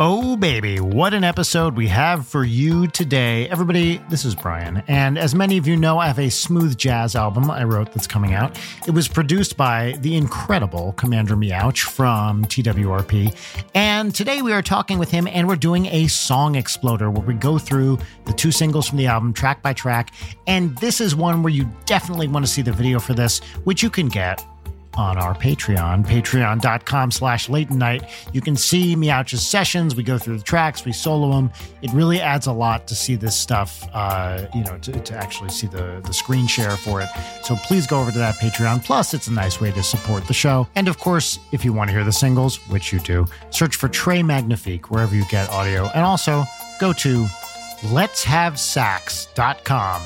Oh, baby, what an episode we have for you today. Everybody, this is Brian. And as many of you know, I have a smooth jazz album I wrote that's coming out. It was produced by the incredible Commander Meouch from TWRP. And today we are talking with him and we're doing a song exploder where we go through the two singles from the album track by track. And this is one where you definitely want to see the video for this, which you can get on our Patreon, patreon.com slash Leighton Night. You can see Meouch's sessions. We go through the tracks, we solo them. It really adds a lot to see this stuff, uh, you know, to, to actually see the, the screen share for it. So please go over to that Patreon. Plus, it's a nice way to support the show. And of course, if you want to hear the singles, which you do, search for Trey Magnifique wherever you get audio. And also go to letshavesax.com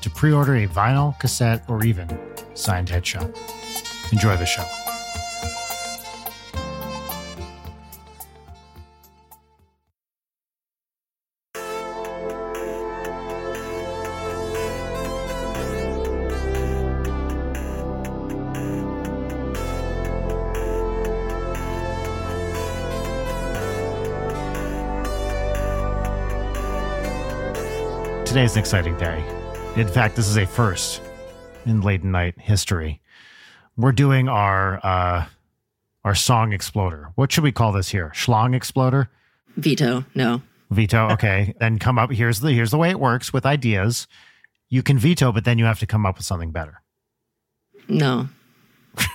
to pre-order a vinyl, cassette, or even signed headshot. Enjoy the show. Today is an exciting day. In fact, this is a first in Leighton Night history we're doing our uh, our song exploder. What should we call this here? Schlong exploder? Veto. No. Veto. Okay. then come up. Here's the here's the way it works with ideas. You can veto, but then you have to come up with something better. No.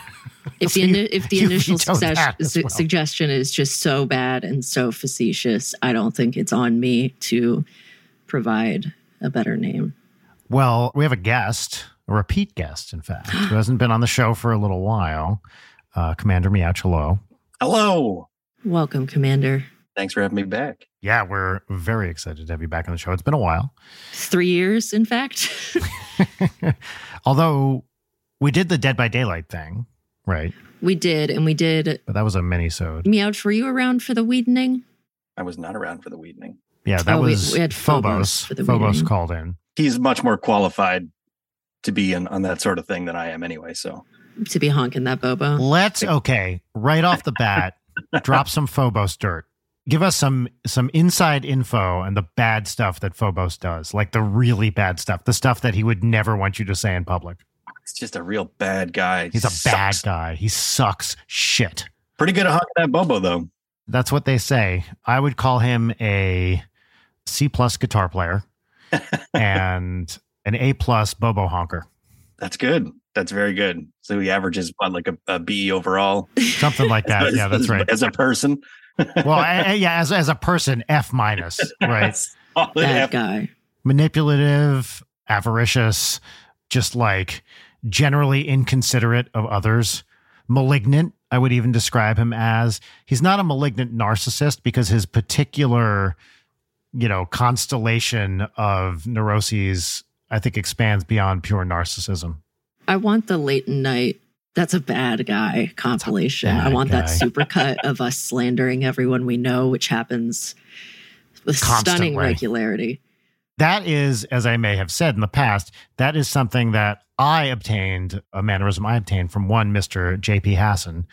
If the you, if the initial success, well. suggestion is just so bad and so facetious, I don't think it's on me to provide a better name. Well, we have a guest a repeat guest, in fact, who hasn't been on the show for a little while. Uh, Commander Meouch, hello. Hello. Welcome, Commander. Thanks for having me back. Yeah, we're very excited to have you back on the show. It's been a while. Three years, in fact. Although we did the Dead by Daylight thing, right? We did, and we did. But that was a mini-sode. Meouch, were you around for the Wheatening? I was not around for the Wheatening. Yeah, that oh, was we, we had Phobos. Phobos, Phobos called in. He's much more qualified to be in, on that sort of thing than I am anyway. So to be honking that bobo. Let's okay, right off the bat, drop some Phobos dirt. Give us some some inside info and the bad stuff that Phobos does, like the really bad stuff, the stuff that he would never want you to say in public. It's just a real bad guy. He's a sucks. bad guy. He sucks shit. Pretty good at honking that bobo though. That's what they say. I would call him a C plus guitar player. and an A plus Bobo honker. That's good. That's very good. So he averages what, like a, a B overall, something like that. yeah, that's right. As a person. well, I, yeah, as as a person, F minus, right? that guy. Manipulative, avaricious, just like generally inconsiderate of others. Malignant, I would even describe him as. He's not a malignant narcissist because his particular, you know, constellation of neuroses I think expands beyond pure narcissism. I want the Leighton Night that's a bad guy compilation. Bad I want guy. that supercut of us slandering everyone we know, which happens with Constantly. stunning regularity. That is, as I may have said in the past, that is something that I obtained, a mannerism I obtained from one Mr. JP Hassan,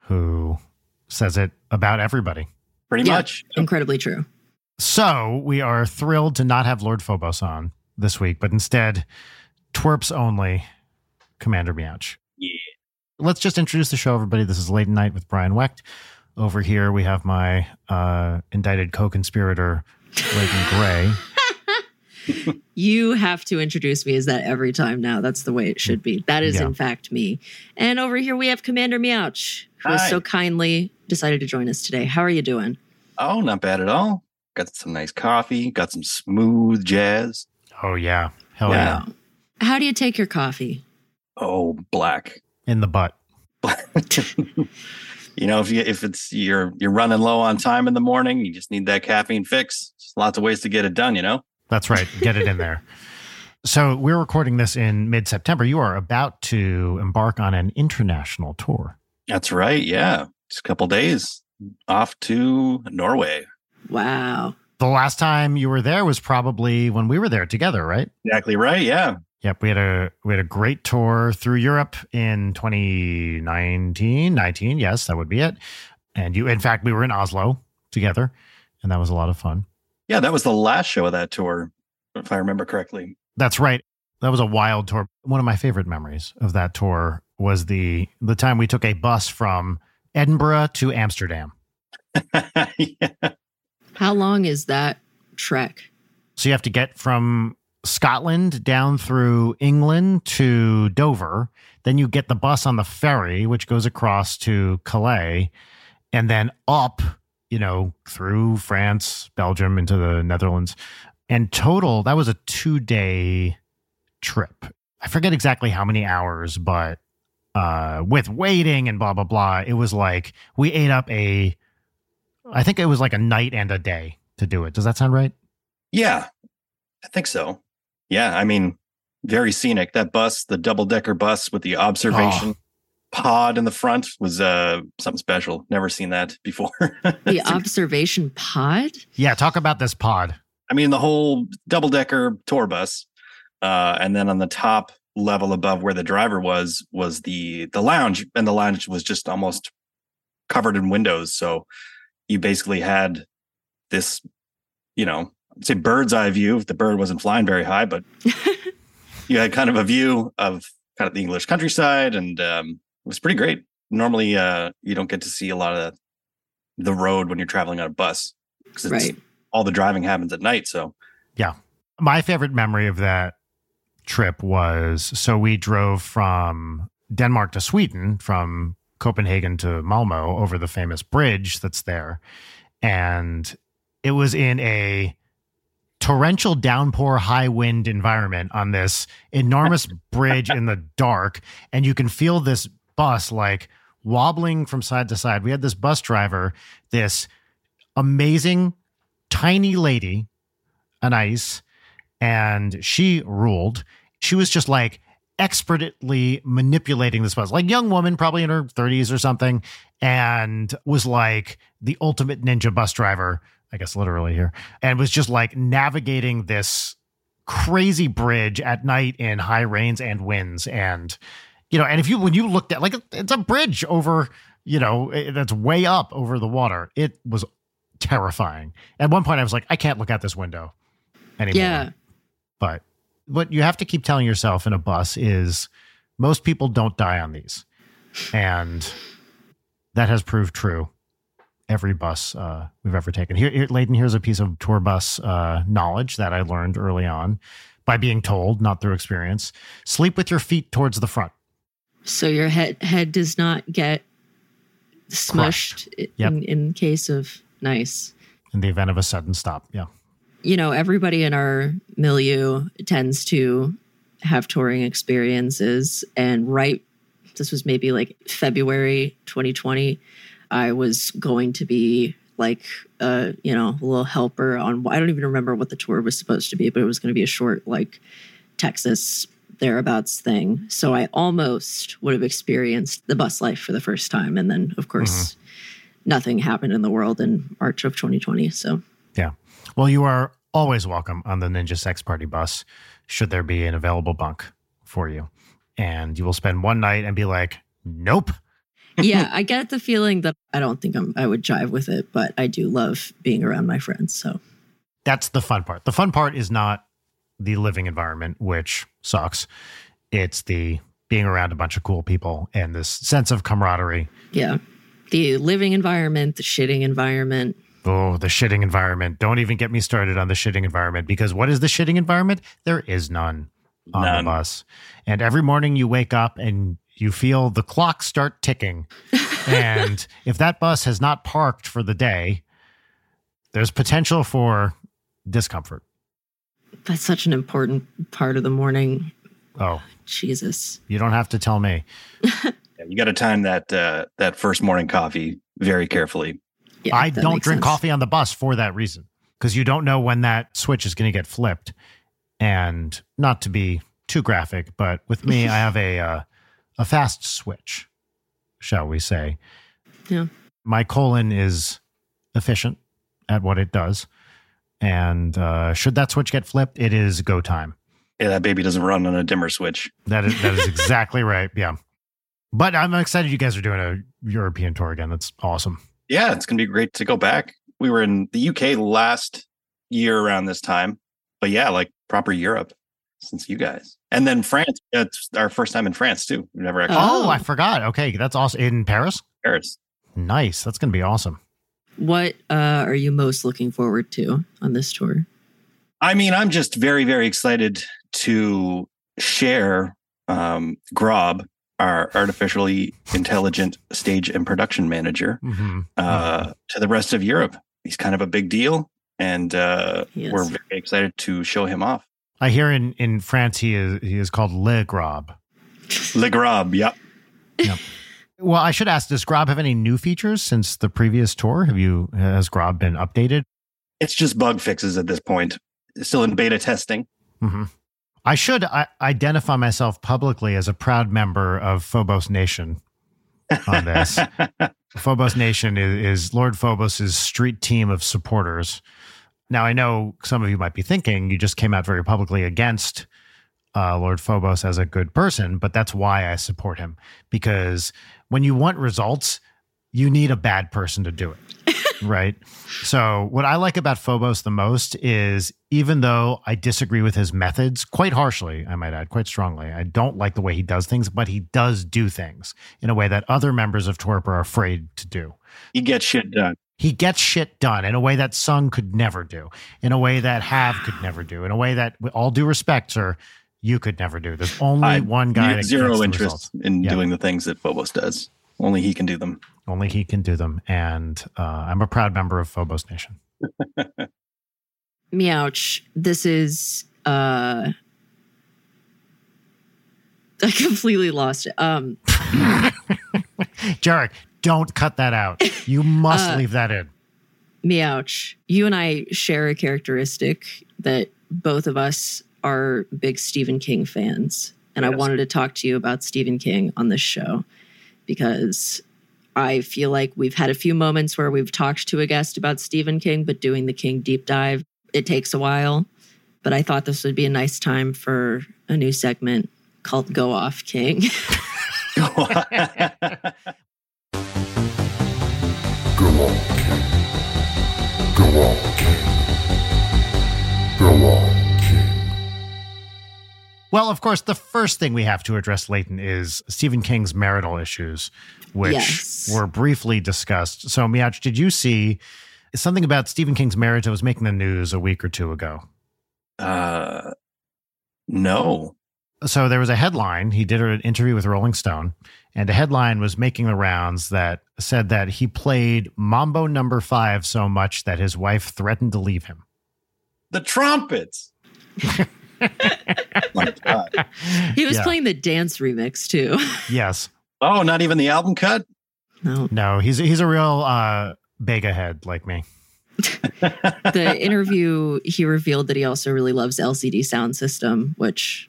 who says it about everybody. Pretty yeah, much. Incredibly true. So we are thrilled to not have Lord Phobos on this week, but instead, twerps only, Commander Meouch. Yeah. Let's just introduce the show, everybody. This is Leighton Night with Brian Wecht. Over here, we have my uh, indicted co conspirator, Reagan Gray. you have to introduce me as that every time now. That's the way it should be. That is, yeah. in fact, me. And over here, we have Commander Meouch, who Hi. has so kindly decided to join us today. How are you doing? Oh, not bad at all. Got some nice coffee, got some smooth jazz. Oh yeah, hell yeah. yeah. How do you take your coffee? Oh, black in the butt. you know, if you if it's you're you're running low on time in the morning, you just need that caffeine fix. There's lots of ways to get it done. You know. That's right. Get it in there. So we're recording this in mid-September. You are about to embark on an international tour. That's right. Yeah, just a couple days off to Norway. Wow the last time you were there was probably when we were there together, right? Exactly right. Yeah. Yep. We had a we had a great tour through Europe in 2019, 19. Yes, that would be it. And you, in fact, we were in Oslo together, and that was a lot of fun. Yeah, that was the last show of that tour, if I remember correctly. That's right. That was a wild tour. One of my favorite memories of that tour was the the time we took a bus from Edinburgh to Amsterdam. yeah. How long is that trek? So you have to get from Scotland down through England to Dover. Then you get the bus on the ferry, which goes across to Calais, and then up, you know, through France, Belgium, into the Netherlands. And total, that was a two day trip. I forget exactly how many hours, but uh, with waiting and blah, blah, blah, it was like we ate up a, I think it was like a night and a day to do it. Does that sound right? Yeah, I think so. Yeah, I mean, very scenic. That bus, the double decker bus with the observation oh. pod in the front, was uh, something special. Never seen that before. the observation pod? Yeah, talk about this pod. I mean, the whole double decker tour bus, uh, and then on the top level above where the driver was was the the lounge, and the lounge was just almost covered in windows. So you basically had this, you know, say bird's eye view the bird wasn't flying very high, but you had kind of a view of kind of the English countryside, and um, it was pretty great. Normally, uh, you don't get to see a lot of the road when you're traveling on a bus because right. all the driving happens at night. So, yeah, my favorite memory of that trip was so we drove from Denmark to Sweden from Copenhagen to Malmo over the famous bridge that's there. And it was in a torrential downpour, high wind environment on this enormous bridge in the dark. And you can feel this bus like wobbling from side to side. We had this bus driver, this amazing tiny lady, an ice, and she ruled. She was just like expertly manipulating this bus, like young woman, probably in her 30s or something, and was like the ultimate ninja bus driver I guess literally here, and was just like navigating this crazy bridge at night in high rains and winds. And, you know, and if you, when you looked at like, it's a bridge over, you know, that's way up over the water, it was terrifying. At one point, I was like, I can't look out this window anymore. Yeah. But what you have to keep telling yourself in a bus is most people don't die on these. And that has proved true every bus uh, we've ever taken. Here, here, Leighton, here's a piece of tour bus uh, knowledge that I learned early on by being told, not through experience. Sleep with your feet towards the front. So your head head does not get smushed yep. in, in case of nice. In the event of a sudden stop, yeah. You know, everybody in our milieu tends to have touring experiences, and right, this was maybe like February 2020 I was going to be like a you know a little helper on I don't even remember what the tour was supposed to be, but it was going to be a short like Texas thereabouts thing. So I almost would have experienced the bus life for the first time, and then of course mm-hmm. nothing happened in the world in March of 2020. So well, you are always welcome on the Ninja Sex Party bus should there be an available bunk for you, and you will spend one night and be like, nope yeah, I get the feeling that I don't think I'm, I would jive with it, but I do love being around my friends. So that's the fun part. The fun part is not the living environment, which sucks. It's the being around a bunch of cool people and this sense of camaraderie. Yeah. The living environment, the shitting environment. Oh, the shitting environment. Don't even get me started on the shitting environment because what is the shitting environment? There is none on none. the bus. And every morning you wake up and you feel the clock start ticking. and if that bus has not parked for the day, there's potential for discomfort. That's such an important part of the morning. Oh, Jesus. You don't have to tell me. yeah, you got to time that uh, that first morning coffee very carefully. Yeah, I don't drink sense. coffee on the bus for that reason because you don't know when that switch is going to get flipped. And not to be too graphic, but with me, I have a uh, a fast switch, shall we say. Yeah. My colon is efficient at what it does. And uh, should that switch get flipped, it is go time. Yeah, that baby doesn't run on a dimmer switch. That is that is exactly right. Yeah. But I'm excited you guys are doing a European tour again. That's awesome. Yeah, it's gonna be great to go back. We were in the UK last year around this time, but yeah, like proper Europe since you guys. And then France, that's our first time in France too. We've never actually. Oh, I forgot. Okay, that's awesome. In Paris. Paris. Nice. That's going to be awesome. What uh, are you most looking forward to on this tour? I mean, I'm just very, very excited to share um, Grob, our artificially intelligent stage and production manager, mm-hmm. uh, to the rest of Europe. He's kind of a big deal, and uh, we're very excited to show him off. I hear in, in France he is he is called Le Grob. Le Grob, yep. yep. Well, I should ask: Does Grob have any new features since the previous tour? Have you has Grob been updated? It's just bug fixes at this point. It's still in beta testing. Mm-hmm. I should I- identify myself publicly as a proud member of Phobos Nation on this. Phobos Nation is, is Lord Phobos's street team of supporters. Now, I know some of you might be thinking you just came out very publicly against uh, Lord Phobos as a good person, but that's why I support him because when you want results, you need a bad person to do it. Right. So, what I like about Phobos the most is even though I disagree with his methods quite harshly, I might add, quite strongly, I don't like the way he does things, but he does do things in a way that other members of Torpor are afraid to do. He gets shit done. He gets shit done in a way that Sung could never do, in a way that Havve could never do, in a way that, with all due respect, sir, you could never do. There's only I one guy. Zero interest in yeah. doing the things that Phobos does. Only he can do them. Only he can do them, and uh, I'm a proud member of Phobos Nation. Meouch. This is. uh I completely lost it. Um Jarek, don't cut that out. You must uh, leave that in. Meouch. You and I share a characteristic that both of us are big Stephen King fans. And yes. I wanted to talk to you about Stephen King on this show because I feel like we've had a few moments where we've talked to a guest about Stephen King, but doing the King deep dive, it takes a while. But I thought this would be a nice time for a new segment called Go Off King. Go on, King. Go on, King. Go on. Well, of course, the first thing we have to address, Leighton, is Stephen King's marital issues, which yes. were briefly discussed. So, Meouch, did you see something about Stephen King's marriage that was making the news a week or two ago? Uh, no. So there was a headline. He did an interview with Rolling Stone, and a headline was making the rounds that said that he played Mambo Number Five so much that his wife threatened to leave him. The trumpets. My God. He was yeah. playing the dance remix too. Yes. Oh, not even the album cut? No. No, he's he's a real uh Bega head like me. the interview he revealed that he also really loves LCD Soundsystem, which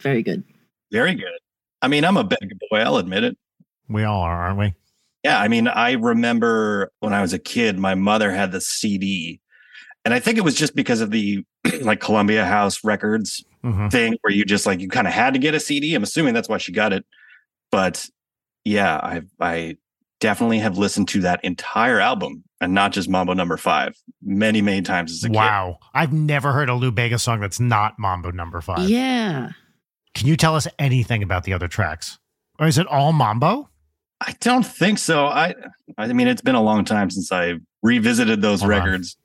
very good. Very good. I mean, I'm a Bega boy, I'll admit it. We all are, aren't we? Yeah, I mean, I remember when I was a kid, my mother had the CD and I think it was just because of the like Columbia House Records mm-hmm. thing where you just like you kind of had to get a CD. I'm assuming that's why she got it. But yeah, I I definitely have listened to that entire album and not just Mambo Number Five many many times as a wow. kid. Wow, I've never heard a Lou Bega song that's not Mambo Number Five. Yeah. Can you tell us anything about the other tracks, or is it all Mambo? I don't think so. I I mean, it's been a long time since I revisited those Hold records.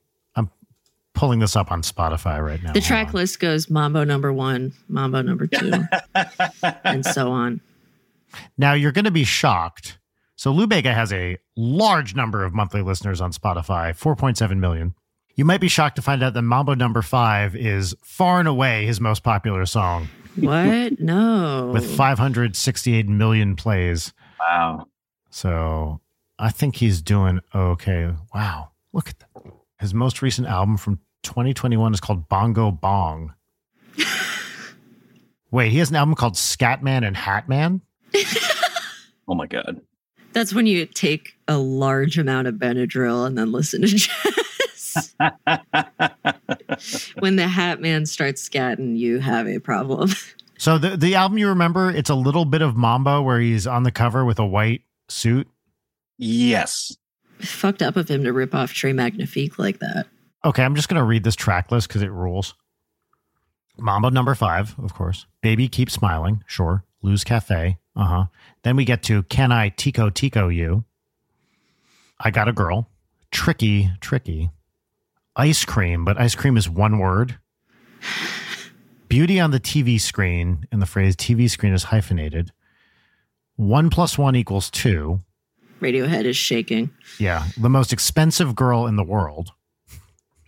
On pulling this up on Spotify right now. The track list goes Mambo number one, Mambo number two, and so on. Now you're going to be shocked. So Lou Bega has a large number of monthly listeners on Spotify, 4.7 million. You might be shocked to find out that Mambo number five is far and away his most popular song. What? No. With 568 million plays. Wow. So I think he's doing okay. Wow. Look at that. His most recent album from 2021 is called Bongo Bong. Wait, he has an album called Scatman and Hatman? oh my God. That's when you take a large amount of Benadryl and then listen to jazz. when the Hat Man starts scatting, you have a problem. So the the album you remember, it's a little bit of Mambo where he's on the cover with a white suit. Yes. Fucked up of him to rip off Trey Magnifique like that. Okay, I'm just going to read this track list because it rules. Mambo number five, of course. Baby Keep Smiling, sure. Lou's Cafe, uh huh. Then we get to Can I Tico Tico You? I Got a Girl. Tricky, Tricky. Ice Cream, but ice cream is one word. Beauty on the TV screen, and the phrase TV screen is hyphenated. One plus one equals two. Radiohead is shaking. Yeah. The most expensive girl in the world,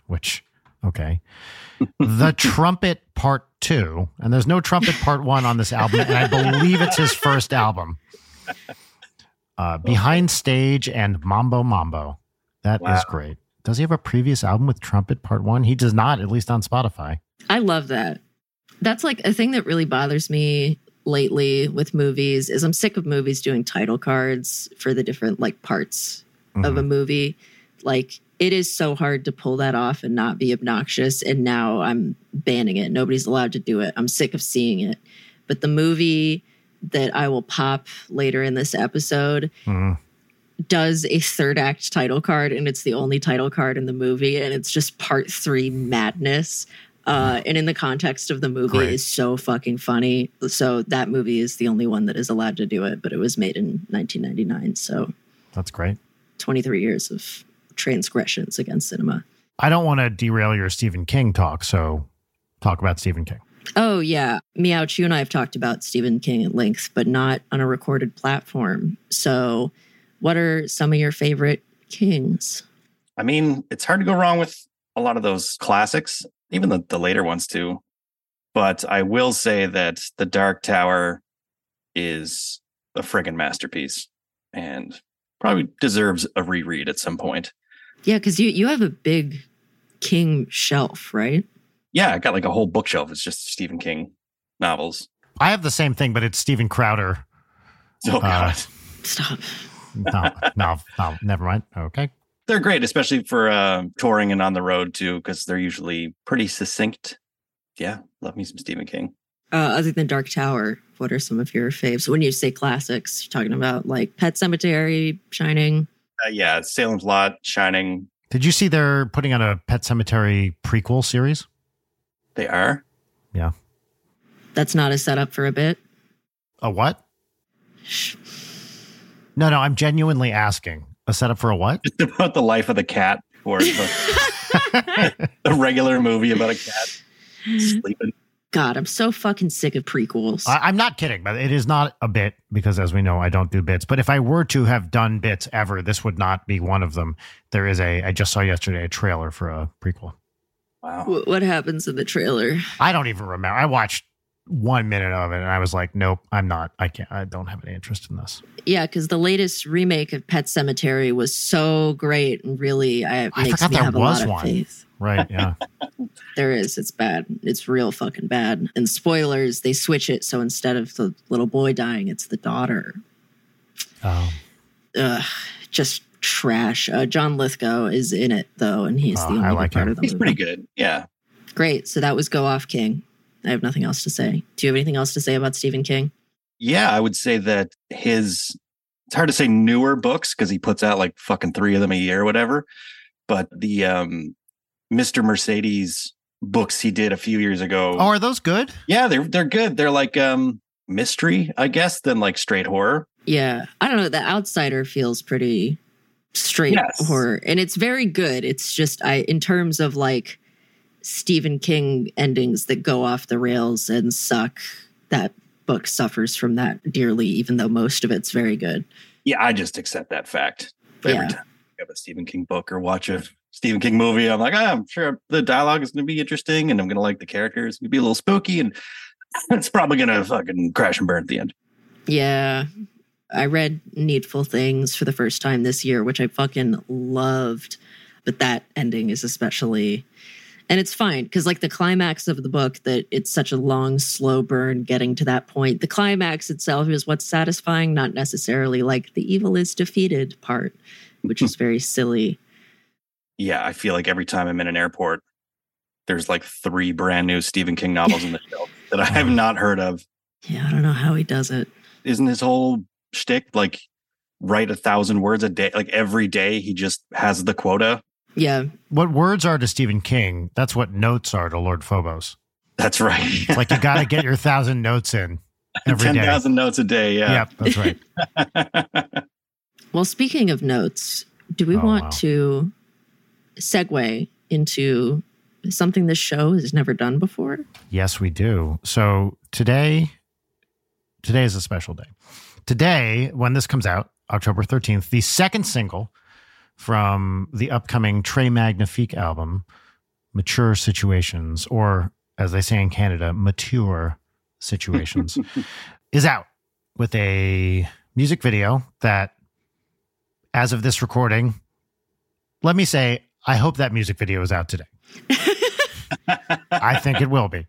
which, okay. the Trumpet Part Two, and there's no Trumpet Part One on this album, and I believe it's his first album. Uh, Behind Stage and Mambo Mambo. That wow. is great. Does he have a previous album with Trumpet Part One? He does not, at least on Spotify. I love that. That's like a thing that really bothers me lately with movies is I'm sick of movies doing title cards for the different like parts mm-hmm. of a mm-hmm. movie. Like it is so hard to pull that off and not be obnoxious and now I'm banning it. Nobody's allowed to do it. I'm sick of seeing it. But the movie that I will pop later in this episode mm-hmm. does a third act title card and it's the only title card in the movie and it's just part 3 madness uh, and in the context of the movie Great. is so fucking funny. So that movie is the only one that is allowed to do it, but it was made in 1999. So that's great. 23 years of transgressions against cinema. I don't want to derail your Stephen King talk, so talk about Stephen King. Oh yeah, Meouch, you and I have talked about Stephen King at length, but not on a recorded platform. So, what are some of your favorite Kings? I mean, it's hard to go wrong with a lot of those classics even the, the later ones too. But I will say that the Dark Tower is a friggin' masterpiece and probably deserves a reread at some point. Yeah, because you you have a big King shelf, right? Yeah, I got like a whole bookshelf. It's just Stephen King novels. I have the same thing, but it's Stephen Crowder. Oh God! Uh, Stop. No, no, no, never mind. Okay they're great, especially for uh, touring and on the road too, because they're usually pretty succinct. Yeah, love me some Stephen King. Uh, other than Dark Tower, what are some of your faves? When you say classics, you're talking about like Pet Sematary, Shining. Uh, yeah, Salem's Lot, Shining. Did you see they're putting on a Pet Sematary prequel series? They are. Yeah. That's not a setup for a bit. A what? No, no, I'm genuinely asking. A setup for a what? Just about the life of the cat or the, a regular movie about a cat sleeping. God, I'm so fucking sick of prequels. I, am not kidding, but it is not a bit because, as we know, I don't do bits. But if I were to have done bits ever, this would not be one of them. There is a, I just saw yesterday a trailer for a prequel. Wow. What happens in the trailer? I don't even remember. I watched one minute of it and I was like, nope, I'm not. I can't. I don't have any interest in this. Yeah, because the latest remake of Pet Sematary was so great and really, uh, I, I forgot there was one. Faith. Right? Yeah. there is. It's bad. It's real fucking bad. And spoilers, they switch it so instead of the little boy dying, it's the daughter. Oh. Ugh, just trash. Uh, John Lithgow is in it though, and he's oh, the only like part him. of the He's movie. pretty good. Yeah. Great. So that was Go Off King. I have nothing else to say. Do you have anything else to say about Stephen King? Yeah, I would say that his it's hard to say newer books because he puts out like fucking three of them a year or whatever. But the um Mr. Mercedes books he did a few years ago. Oh, are those good? Yeah, they're they're good. They're like um mystery, I guess, than like straight horror. Yeah. I don't know. The outsider feels pretty straight yes. horror. And it's very good. It's just I in terms of like Stephen King endings that go off the rails and suck, that book suffers from that dearly, even though most of it's very good. Yeah, I just accept that fact. Every yeah. time I have a Stephen King book or watch a Stephen King movie, I'm like, oh, I'm sure the dialogue is going to be interesting and I'm going to like the characters. It's going to be a little spooky and it's probably going to fucking crash and burn at the end. Yeah. I read Needful Things for the first time this year, which I fucking loved. But that ending is especially and it's fine because like the climax of the book that it's such a long slow burn getting to that point the climax itself is what's satisfying not necessarily like the evil is defeated part which is very silly yeah i feel like every time i'm in an airport there's like three brand new stephen king novels in the shelf that i have not heard of yeah i don't know how he does it isn't his whole shtick like write a thousand words a day. Like every day, he just has the quota. Yeah. What words are to Stephen King, that's what notes are to Lord Phobos. That's right. it's like you got to get your thousand notes in every 10,000 notes a day. Yeah. Yep, that's right. well, speaking of notes, do we oh, want wow. to segue into something this show has never done before? Yes, we do. So today, today is a special day. Today, when this comes out, October 13th, the second single from the upcoming Trey Magnifique album, Mature Situations, or as they say in Canada, Mature Situations, is out with a music video that, as of this recording, let me say, I hope that music video is out today. I think it will be.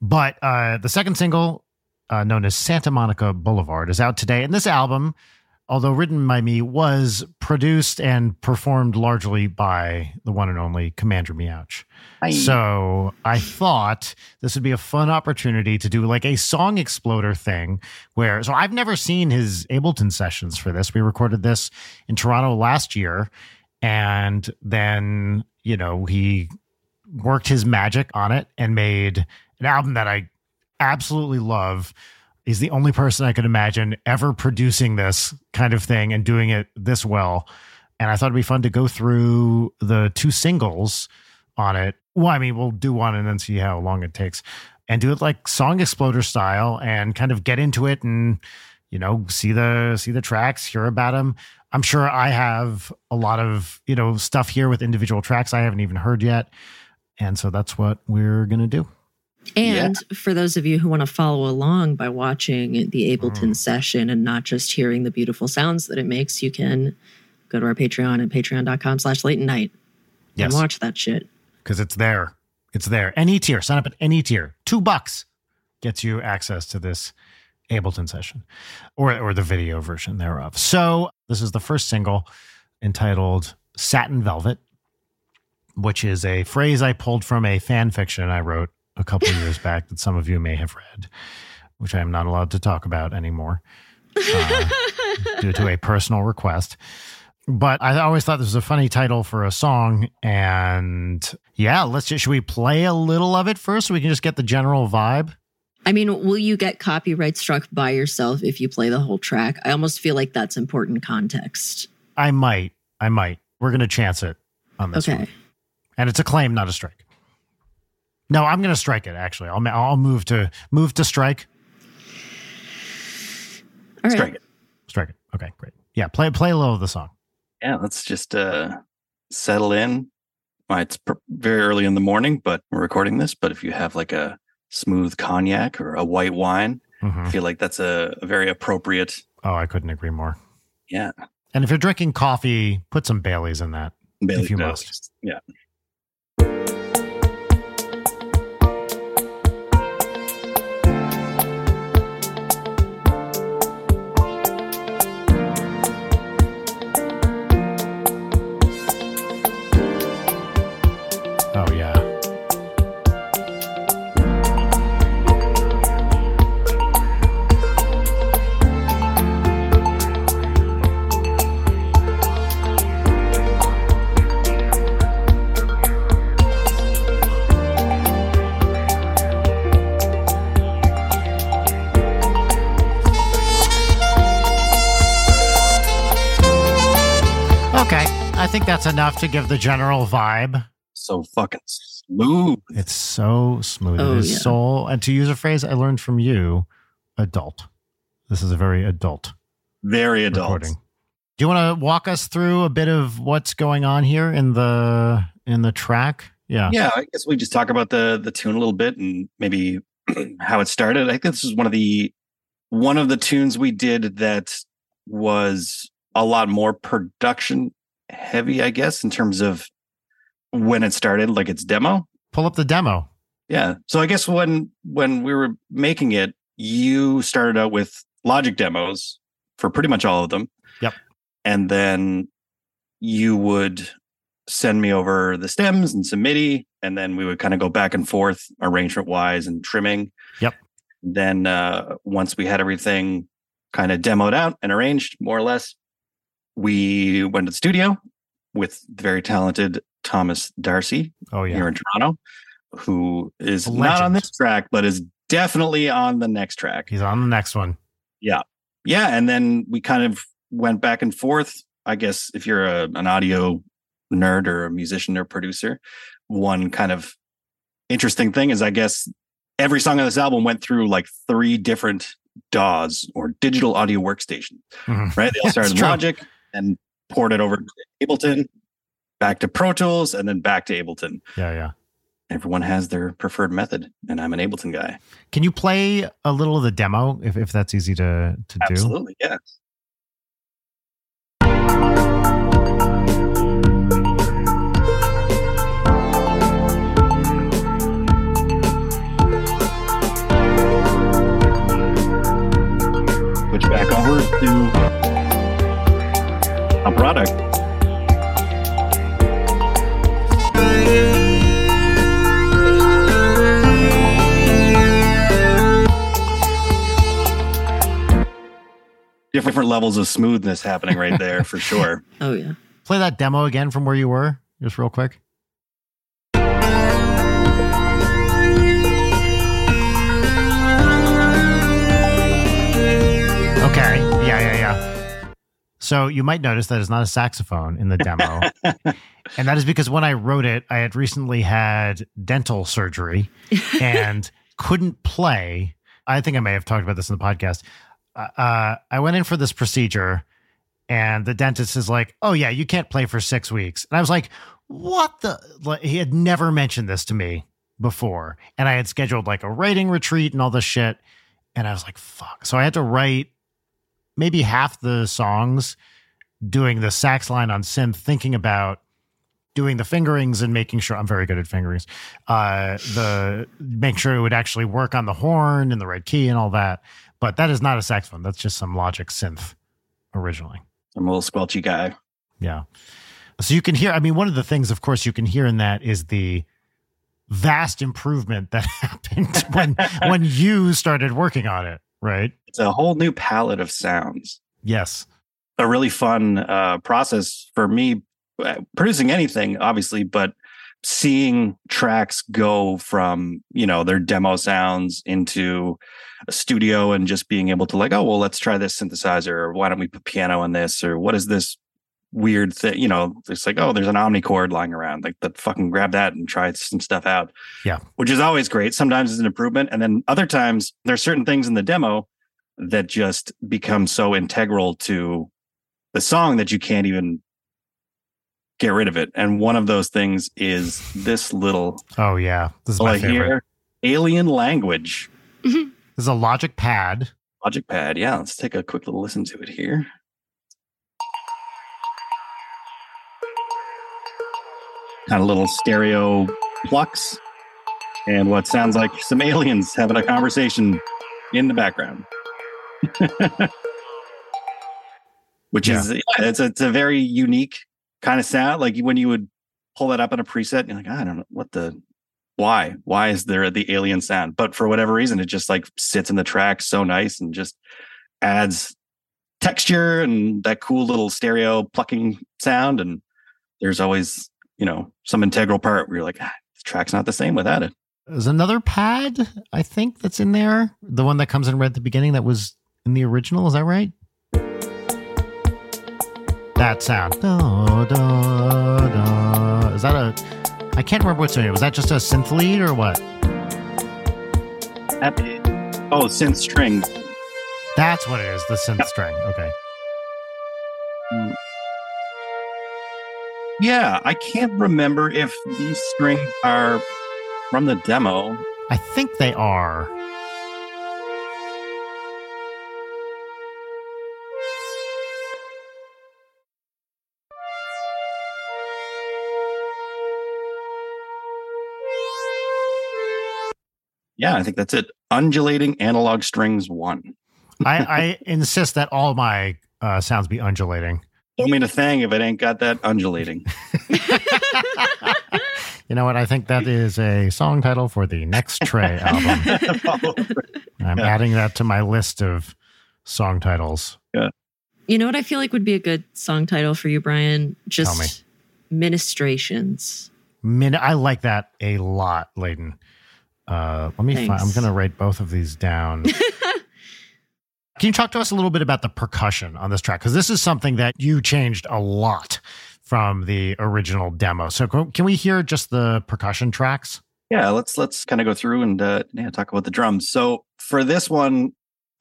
But uh, the second single, uh, known as Santa Monica Boulevard, is out today. And this album, although written by me, was produced and performed largely by the one and only Commander Meouch. So I thought this would be a fun opportunity to do like a song exploder thing where, so I've never seen his Ableton sessions for this. We recorded this in Toronto last year. And then, you know, he worked his magic on it and made an album that I absolutely love. He's the only person I could imagine ever producing this kind of thing and doing it this well. And I thought it'd be fun to go through the two singles on it. Well, I mean, we'll do one and then see how long it takes and do it like song exploder style and kind of get into it and you know see the see the tracks hear about them i'm sure i have a lot of you know stuff here with individual tracks i haven't even heard yet and so that's what we're going to do. And yeah. for those of you who want to follow along by watching the Ableton mm. session and not just hearing the beautiful sounds that it makes, you can go to our Patreon at patreon.com slash Leighton Night and watch that shit. Because it's there. It's there. Any tier. Sign up at any tier. Two bucks gets you access to this Ableton session or, or the video version thereof. So this is the first single entitled Satin Velvet which is a phrase I pulled from a fan fiction I wrote a couple years back that some of you may have read, which I am not allowed to talk about anymore uh, due to a personal request. But I always thought this was a funny title for a song. And yeah, let's just, should we play a little of it first so we can just get the general vibe? I mean, will you get copyright struck by yourself if you play the whole track? I almost feel like that's important context. I might. I might. We're going to chance it on this okay. one and it's a claim, not a strike. No, I'm going to strike it. Actually, I'll I'll move to move to strike. All right. Strike it. Strike it. Okay, great. Yeah, play play a little of the song. Yeah, let's just uh settle in. Well, it's pr- very early in the morning, but we're recording this. But if you have like a smooth cognac or a white wine, mm-hmm. I feel like that's a, a very appropriate. Oh, I couldn't agree more. Yeah. And if you're drinking coffee, put some Bailey's in that. Bailey's if you must. Yeah. Think that's enough to give the general vibe. So fucking smooth. It's so smooth. Oh, it is yeah. soul. And to use a phrase I learned from you, adult. This is a very adult. Very adult. Recording. Do you want to walk us through a bit of what's going on here in the in the track? Yeah. Yeah, I guess we just talk about the the tune a little bit and maybe how it started. I think this is one of the one of the tunes we did that was a lot more production heavy, I guess, in terms of when it started, like its demo. Pull up the demo. Yeah. So I guess when when we were making it, you started out with Logic demos for pretty much all of them. Yep. And then you would send me over the stems and some MIDI, and then we would kind of go back and forth arrangement wise and trimming. Yep. Then uh, once we had everything kind of demoed out and arranged more or less, we went to the studio with the very talented Thomas Darcy oh, yeah. here in Toronto, who is not on this track, but is definitely on the next track. He's on the next one. Yeah. Yeah. And then we kind of went back and forth. I guess if you're a, an audio nerd or a musician or producer, one kind of interesting thing is I guess every song on this album went through like three different DAWs or digital audio workstation, mm-hmm. right? They all started in Logic and poured it over to Ableton, back to Pro Tools, and then back to Ableton. Yeah, yeah. Everyone has their preferred method, and I'm an Ableton guy. Can you play a little of the demo if, if that's easy to, to do? Absolutely, yes. Switch back over to a product. Different levels of smoothness happening right there for sure. Oh yeah. Play that demo again from where you were, just real quick. So you might notice that it's not a saxophone in the demo. and that is because when I wrote it, I had recently had dental surgery and couldn't play. I think I may have talked about this in the podcast. Uh, uh, I went in for this procedure and the dentist is like, "Oh yeah, you can't play for 6 weeks." And I was like, "What the like, he had never mentioned this to me before." And I had scheduled like a writing retreat and all this shit. And I was like, "Fuck." So I had to write maybe half the songs doing the sax line on synth, thinking about doing the fingerings and making sure I'm very good at fingerings. Uh, the make sure it would actually work on the horn and the right key and all that. But that is not a saxophone. That's just some Logic synth originally. I'm a little squelchy guy. Yeah. So you can hear. I mean, one of the things, of course, you can hear in that is the vast improvement that happened when when you started working on it right? It's a whole new palette of sounds. Yes. A really fun uh, process for me uh, producing anything, obviously, but seeing tracks go from, you know, their demo sounds into a studio and just being able to like, oh, well, let's try this synthesizer, or why don't we put piano on this, or what is this weird thing, you know, it's like, oh, there's an omnichord lying around. Like that fucking grab that and try some stuff out. Yeah. Which is always great. Sometimes it's an improvement. And then other times there's certain things in the demo that just become so integral to the song that you can't even get rid of it. And one of those things is this little Oh yeah. This is my favorite. Here, alien language. Mm-hmm. This is a logic pad. Logic pad, yeah. Let's take a quick little listen to it here. Kind of little stereo plucks and what sounds like some aliens having a conversation in the background. Which yeah. is it's a, it's a very unique kind of sound. Like when you would pull that up in a preset, you're like, I don't know what the why why is there the alien sound? But for whatever reason, it just like sits in the track so nice and just adds texture and that cool little stereo plucking sound. And there's always you know, some integral part where you're like, ah, the track's not the same without it. There's another pad, I think, that's in there. The one that comes in red at the beginning that was in the original. Is that right? That sound. Da, da, da. Is that a. I can't remember what's in it. Was that just a synth lead or what? Oh, synth string. That's what it is. The synth yep. string. Okay. Mm. Yeah, I can't remember if these strings are from the demo. I think they are. Yeah, I think that's it. Undulating analog strings one. I, I, insist that all my uh, sounds be undulating. Don't mean a thing if it ain't got that undulating. you know what? I think that is a song title for the next Trey album. I'm yeah. adding that to my list of song titles. Yeah. You know what I feel like would be a good song title for you, Brian? Just ministrations. Min- I like that a lot, Leighton. Uh, let me find, I'm going to write both of these down. Can you talk to us a little bit about the percussion on this track? Because this is something that you changed a lot from the original demo. So can we hear just the percussion tracks? Yeah, let's let's kind of go through and uh, yeah, talk about the drums. So for this one,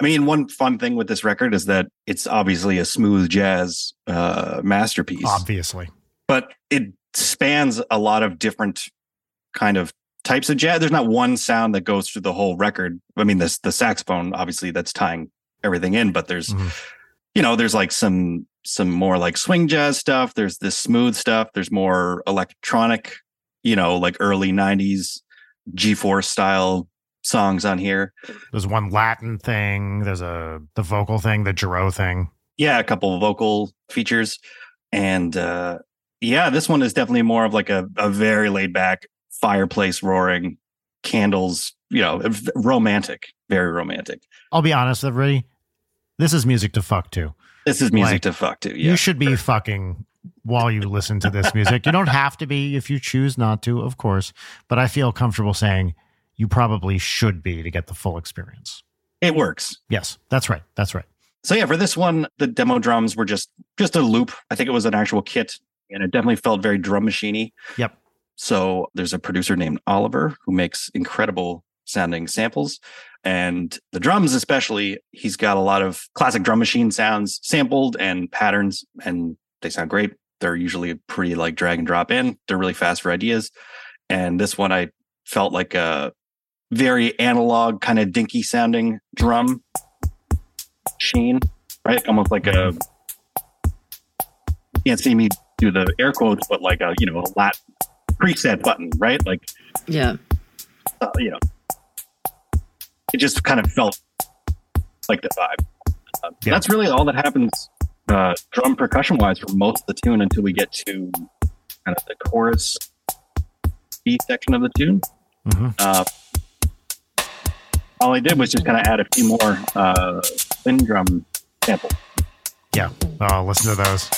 I mean, one fun thing with this record is that it's obviously a smooth jazz uh, masterpiece. Obviously, but it spans a lot of different kind of types of jazz. There's not one sound that goes through the whole record. I mean, this the saxophone obviously that's tying everything in, but there's mm-hmm. you know, there's like some some more like swing jazz stuff. There's this smooth stuff. There's more electronic, you know, like early '90s G4 style songs on here. There's one Latin thing. There's a the vocal thing, the Giro thing. Yeah, a couple vocal features, and uh yeah, this one is definitely more of like a, a very laid back fireplace roaring, candles, you know, romantic, very romantic. I'll be honest, everybody. This is music to fuck to. This is music like, to fuck to. Yeah, you should be sure. fucking while you listen to this music. you don't have to be if you choose not to, of course. But I feel comfortable saying you probably should be to get the full experience. It works. Yes, that's right. That's right. So yeah, for this one, the demo drums were just just a loop. I think it was an actual kit, and it definitely felt very drum machiney. Yep. So there's a producer named Oliver who makes incredible sounding samples. And the drums, especially, he's got a lot of classic drum machine sounds sampled and patterns, and they sound great. They're usually pretty like drag and drop in. They're really fast for ideas. And this one, I felt like a very analog, kind of dinky sounding drum machine, right? Almost like a, you can't see me do the air quotes, but like a, you know, a lat preset button, right? Like, yeah, uh, you know, it just kind of felt like the vibe. Uh, yeah. That's really all that happens uh, drum percussion wise for most of the tune until we get to kind of the chorus B section of the tune. Mm-hmm. Uh, all I did was just kind of add a few more uh, drum samples. Yeah, oh, listen to those.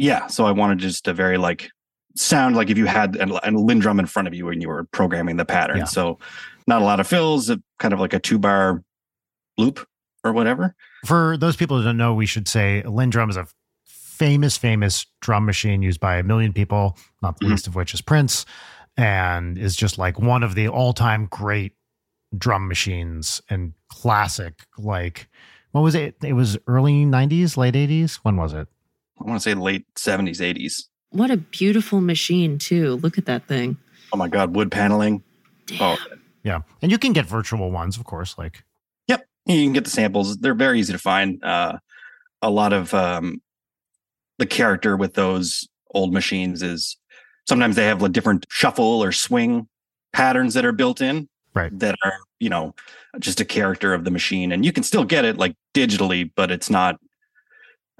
Yeah, so I wanted just a very like sound like if you had a, a LinnDrum in front of you when you were programming the pattern. Yeah. So not a lot of fills, kind of like a two bar loop or whatever. For those people who don't know, we should say LinnDrum is a famous, famous drum machine used by a million people, not the mm-hmm. least of which is Prince, and is just like one of the all time great drum machines and classic. Like, what was it? It was early 90s, late 80s. When was it? I want to say late 70s, 80s. What a beautiful machine, too. Look at that thing. Oh my God, wood paneling. Damn. Oh, yeah. And you can get virtual ones, of course. Like, yep. You can get the samples. They're very easy to find. Uh, a lot of um, the character with those old machines is sometimes they have a different shuffle or swing patterns that are built in. Right. That are, you know, just a character of the machine. And you can still get it like digitally, but it's not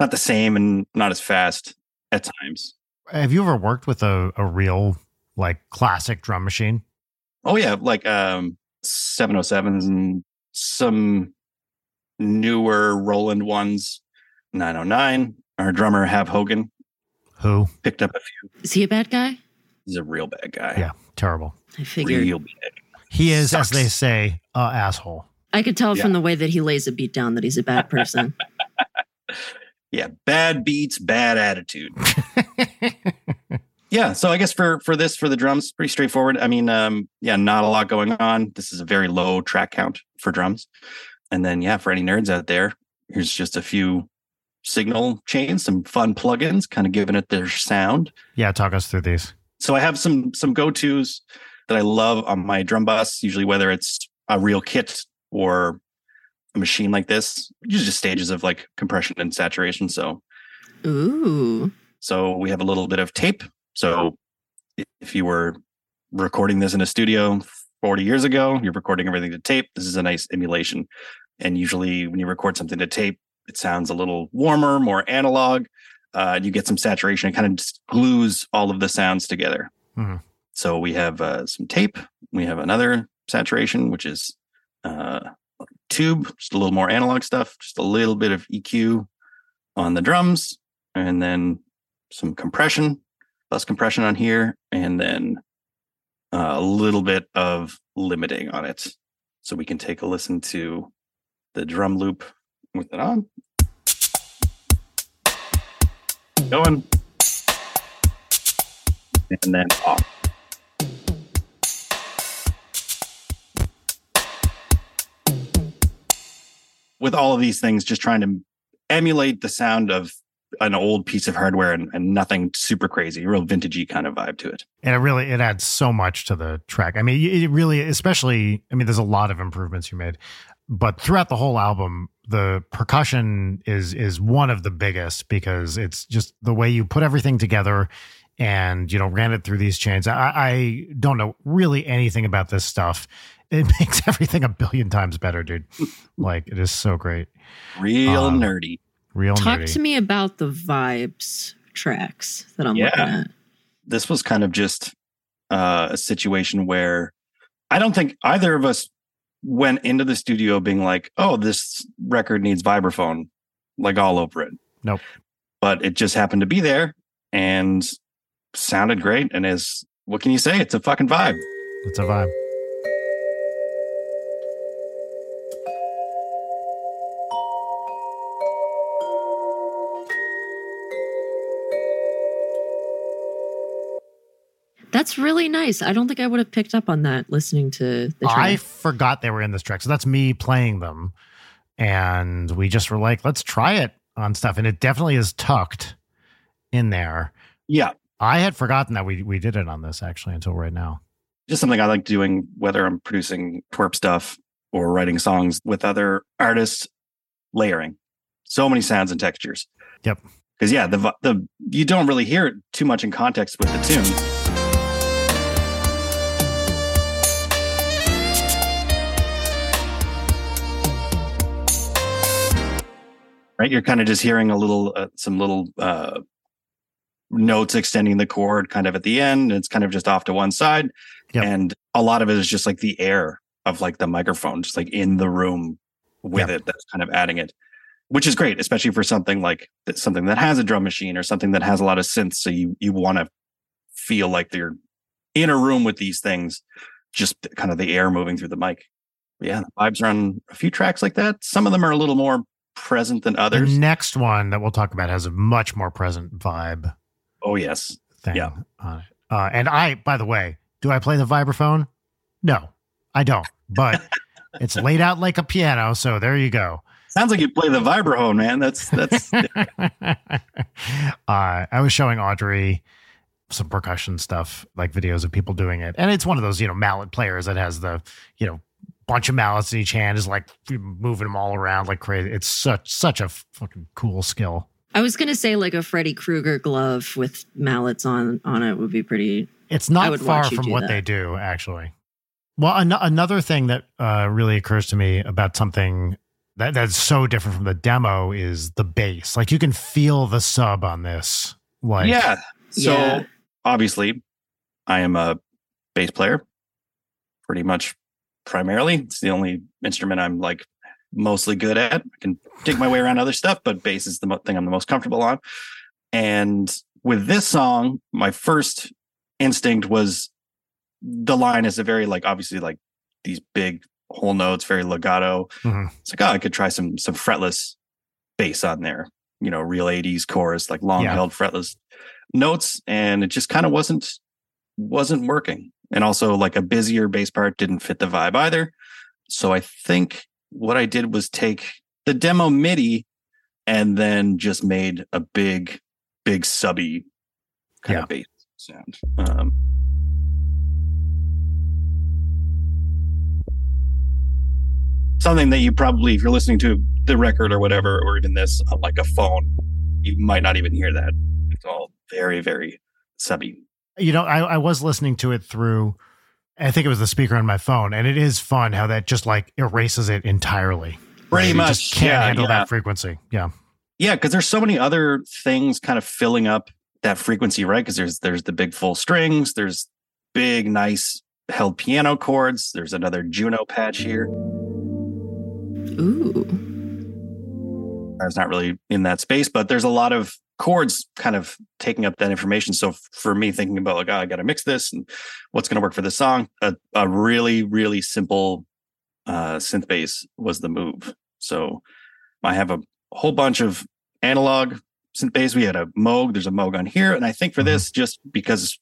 not the same and not as fast at times. Have you ever worked with a, a real like classic drum machine? Oh yeah, like um 707s and some newer Roland ones, 909. Our drummer Havve Hogan. Who picked up a few. Is he a bad guy? He's a real bad guy. Yeah, terrible. I figured. Real bad. He is, Sucks. as they say, a asshole. I could tell yeah. from the way that he lays a beat down that he's a bad person. yeah, bad beats, bad attitude. yeah, so I guess for for this for the drums, pretty straightforward. I mean, um, yeah, not a lot going on. This is a very low track count for drums. And then yeah, for any nerds out there, here's just a few signal chains, some fun plugins, kind of giving it their sound. Yeah, talk us through these. So I have some some go-tos that I love on my drum bus, usually whether it's a real kit or a machine like this, just stages of like compression and saturation. So, ooh. So we have a little bit of tape. So if you were recording this in a studio 40 years ago, you're recording everything to tape. This is a nice emulation. And usually when you record something to tape, it sounds a little warmer, more analog. uh, you get some saturation. It kind of just glues all of the sounds together. Mm-hmm. So we have uh, some tape. We have another saturation, which is uh, tube, just a little more analog stuff, just a little bit of EQ on the drums, and then some compression, less compression on here, and then uh, a little bit of limiting on it. So we can take a listen to the drum loop with it on. Going. And then off. With all of these things, just trying to emulate the sound of an old piece of hardware and, and nothing super crazy, real vintagey kind of vibe to it. And it really it adds so much to the track. I mean, it really, especially, I mean, there's a lot of improvements you made, but throughout the whole album, the percussion is is one of the biggest because it's just the way you put everything together and you know ran it through these chains. I, I don't know really anything about this stuff. It makes everything a billion times better, dude. like it is so great. Real um, nerdy. Real Talk nerdy. to me about the vibes tracks that I'm yeah. looking at. This was kind of just uh, a situation where I don't think either of us went into the studio being like, "Oh, this record needs vibraphone," like all over it. Nope. But it just happened to be there and sounded great. And is what can you say? It's a fucking vibe. It's a vibe. That's really nice. I don't think I would have picked up on that listening to the track. I forgot they were in this track. So that's me playing them. And we just were like, let's try it on stuff. And it definitely is tucked in there. Yeah. I had forgotten that we we did it on this actually until right now. Just something I like doing, whether I'm producing TWRP stuff or writing songs with other artists, layering. So many sounds and textures. Yep. Because yeah, the the you don't really hear it too much in context with the tune right? You're kind of just hearing a little, uh, some little uh, notes extending the chord kind of at the end. It's kind of just off to one side. Yep. And a lot of it is just like the air of like the microphone, just like in the room with yep. it. That's kind of adding it, which is great, especially for something like something that has a drum machine or something that has a lot of synths. So you, you want to feel like you're in a room with these things, just kind of the air moving through the mic. But yeah, the vibes are on a few tracks like that. Some of them are a little more present than others. The next one that we'll talk about has a much more present vibe. Oh yes, thing yeah. on it. Uh, and I, by the way, do I play the vibraphone? No, I don't. But it's laid out like a piano, so there you go. Sounds like you play the vibraphone, man. That's that's. uh, I was showing Audrey some percussion stuff, like videos of people doing it, and it's one of those you know mallet players that has the you know bunch of mallets in each hand, is like moving them all around like crazy. It's such such a fucking cool skill. I was gonna say like a Freddy Krueger glove with mallets on on it would be pretty. It's not far from what that. they do, actually. Well, an- another thing that uh, really occurs to me about something that that's so different from the demo is the bass. Like you can feel the sub on this. Like yeah. So yeah. obviously, I am a bass player, pretty much primarily. It's the only instrument I'm like mostly good at. I can dig my way around other stuff, but bass is the thing I'm the most comfortable on. And with this song, my first instinct was the line is a very like obviously like these big whole notes, very legato. Mm-hmm. It's like, oh, I could try some some fretless bass on there, you know, real 80s chorus, like long yeah. held fretless notes. And it just kind of wasn't wasn't working and also like a busier bass part didn't fit the vibe either. So I think what I did was take the demo MIDI and then just made a big, big subby kind yeah. of bass sound. Um, something that you probably, if you're listening to the record or whatever, or even this on like a phone, you might not even hear that. It's all very, very subby you know, I, I was listening to it through, I think it was the speaker on my phone, and it is fun how that just like erases it entirely. Pretty right? much. just can't yeah, handle yeah. that frequency. Yeah. Yeah, because there's so many other things kind of filling up that frequency, right? Because there's there's the big full strings, there's big, nice held piano chords. There's another Juno patch here. Ooh. I was not really in that space, but there's a lot of chords kind of taking up that information. So for me, thinking about like, oh, I got to mix this and what's going to work for this song, a, a really, really simple uh, synth bass was the move. So I have a whole bunch of analog synth bass. We had a Moog. There's a Moog on here, and I think for mm-hmm. this, just because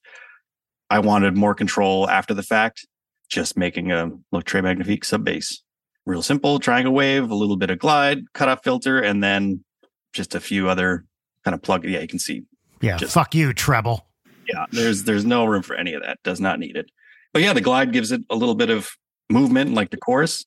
I wanted more control after the fact, just making a Le Très Magnifique sub bass. Real simple triangle wave, a little bit of glide, cutoff filter, and then just a few other kind of plug. Yeah, you can see. Yeah, just, fuck you, treble. Yeah, there's there's no room for any of that. Does not need it. But yeah, the glide gives it a little bit of movement, like the chorus.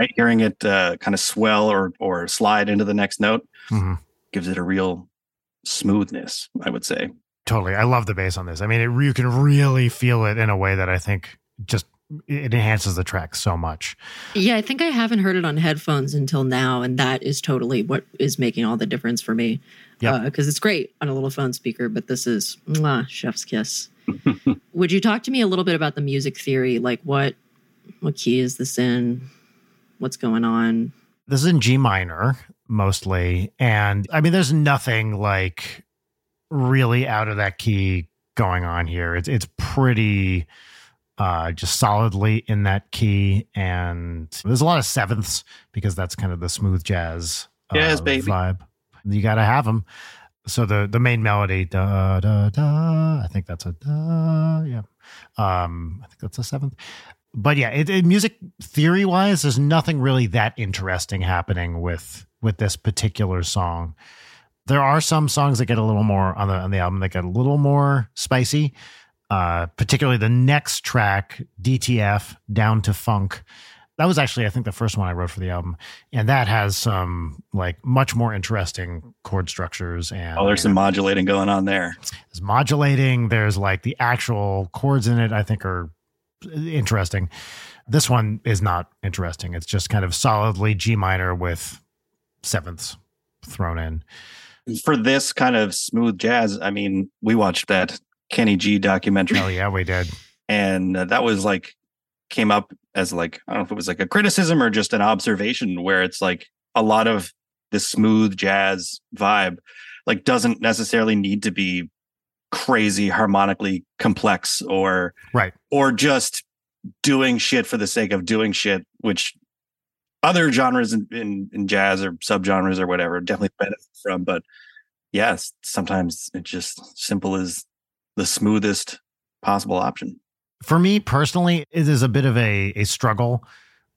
Right, hearing it uh, kind of swell or or slide into the next note mm-hmm. gives it a real smoothness. I would say. Totally. I love the bass on this. I mean, it, you can really feel it in a way that I think just it enhances the track so much. Yeah, I think I haven't heard it on headphones until now, and that is totally what is making all the difference for me. Yeah, because uh, it's great on a little phone speaker, but this is mwah, chef's kiss. Would you talk to me a little bit about the music theory? Like, what what key is this in? What's going on? This is in G minor mostly, and I mean, there's nothing like really out of that key going on here. It's it's pretty uh just solidly in that key and there's a lot of sevenths because that's kind of the smooth jazz uh, yes, baby. vibe. You got to have them. So the the main melody da da da I think that's a da yeah. Um I think that's a seventh. But yeah, it, it music theory wise there's nothing really that interesting happening with with this particular song there are some songs that get a little more on the on the album that get a little more spicy. Uh, particularly the next track, DTF, Down to Funk. That was actually, I think, the first one I wrote for the album, and that has some like much more interesting chord structures. And oh, there's some modulating going on there. It's modulating. There's like the actual chords in it. I think are interesting. This one is not interesting. It's just kind of solidly G minor with sevenths thrown in for this kind of smooth jazz, I mean, we watched that Kenny G documentary. Oh yeah, we did. And uh, that was like came up as like I don't know if it was like a criticism or just an observation where it's like a lot of this smooth jazz vibe like doesn't necessarily need to be crazy harmonically complex or right or just doing shit for the sake of doing shit which other genres in, in, in jazz or subgenres or whatever definitely benefit from. But yes, sometimes it's just simple as the smoothest possible option. For me personally, it is a bit of a, a struggle,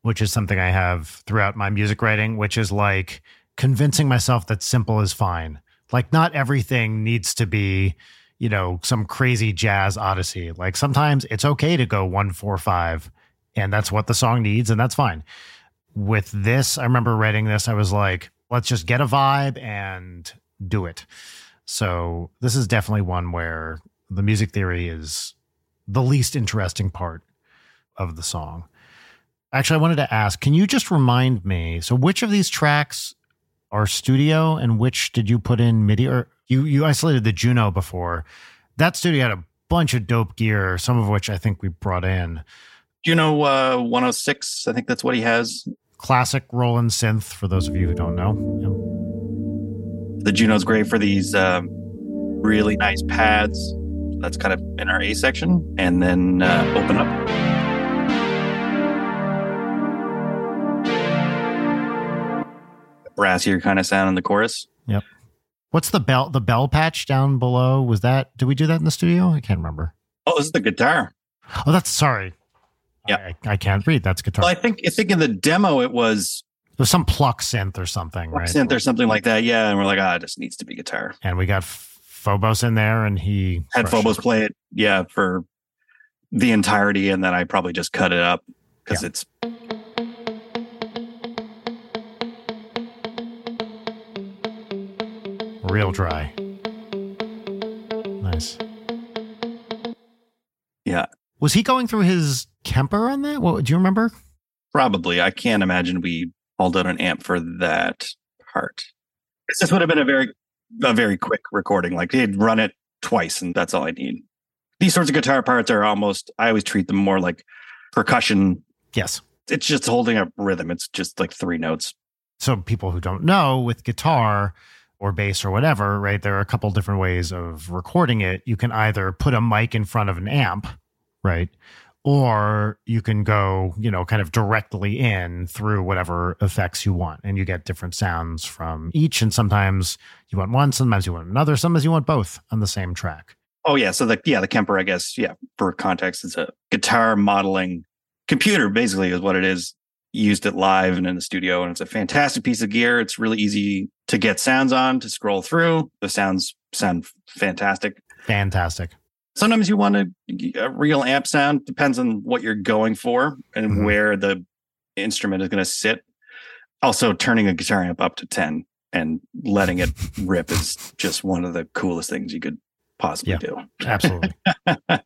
which is something I have throughout my music writing, which is like convincing myself that simple is fine. Like, not everything needs to be, you know, some crazy jazz odyssey. Like, sometimes it's okay to go one, four, five, and that's what the song needs, and that's fine with this, I remember writing this, I was like, let's just get a vibe and do it. So this is definitely one where the music theory is the least interesting part of the song. Actually, I wanted to ask, can you just remind me? So, which of these tracks are studio, and which did you put in MIDI? Or you you isolated the Juno before? That studio had a bunch of dope gear, some of which I think we brought in. Juno uh, 106, I think that's what he has classic Roland synth for those of you who don't know. The Juno's great for these um, really nice pads. That's kind of in our A section, and then uh, open up. Brassier kind of sound in the chorus. Yep. What's the bell? The bell patch down below? Was that? Did we do that in the studio? I can't remember. Oh, this is the guitar. Oh, that's sorry. Yeah, I, I, can't read. That's guitar. Well, I think I think in the demo it was there's some pluck synth or something, pluck right? Synth or something like that. Yeah, and we're like, ah, it just needs to be guitar. And we got Phobos in there, and he had Phobos it. play it. Yeah, for the entirety, and then I probably just cut it up because yeah. it's. Real dry. Nice. Yeah. Was he going through his Kemper on that? What do you remember? Probably. I can't imagine we hauled out an amp for that part. This would have been a very a very quick recording. Like he'd run it twice and that's all I need. These sorts of guitar parts are almost I always treat them more like percussion. Yes. It's just holding a rhythm. It's just like three notes. So people who don't know with guitar or bass or whatever, right? There are a couple different ways of recording it. You can either put a mic in front of an amp, right? Or you can go, you know, kind of directly in through whatever effects you want. And you get different sounds from each. And sometimes you want one, sometimes you want another, sometimes you want both on the same track. Oh yeah. So the yeah, the Kemper, I guess, yeah, for context, it's a guitar modeling computer, basically, is what it is used it live and in the studio and it's a fantastic piece of gear it's really easy to get sounds on to scroll through the sounds sound fantastic fantastic sometimes you want a, a real amp sound depends on what you're going for and mm-hmm. where the instrument is going to sit also turning a guitar amp up to 10 and letting it rip is just one of the coolest things you could possibly yeah, do absolutely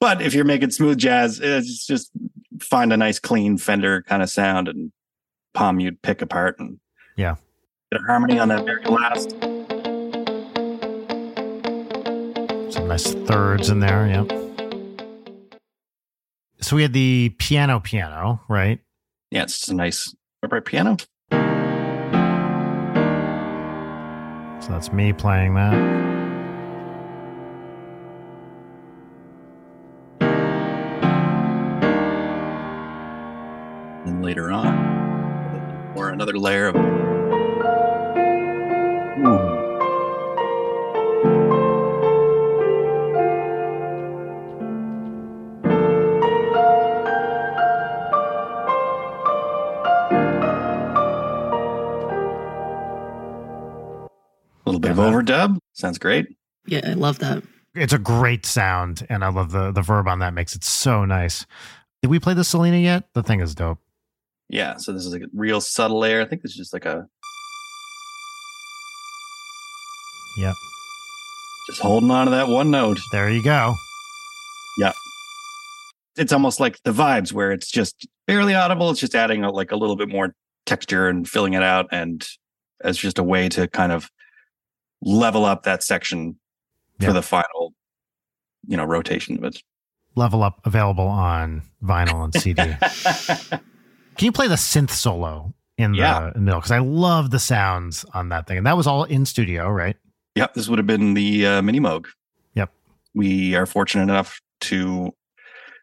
but if you're making smooth jazz it's just find a nice clean Fender kind of sound and palm you'd pick apart and yeah get a harmony on that very last. Some nice thirds in there, yep. So we had the piano piano, right? Yeah, it's a nice upright piano. So that's me playing that. And later on. Or another layer of. Little bit of overdub. Sounds great. Yeah, I love that. It's a great sound, and I love the the verb on that makes it so nice. Did we play the Solina yet? The thing is dope. Yeah, so this is like a real subtle layer. I think this is just like a. Yep. Just holding on to that one note. There you go. Yeah. It's almost like the vibes where it's just barely audible. It's just adding a, like a little bit more texture and filling it out. And as just a way to kind of level up that section for the final, you know, rotation of it. Level up available on vinyl and CD. Can you play the synth solo in yeah. the, middle? Because I love the sounds on that thing. And that was all in studio, right? Yep. This would have been the uh, Mini Moog. Yep. We are fortunate enough to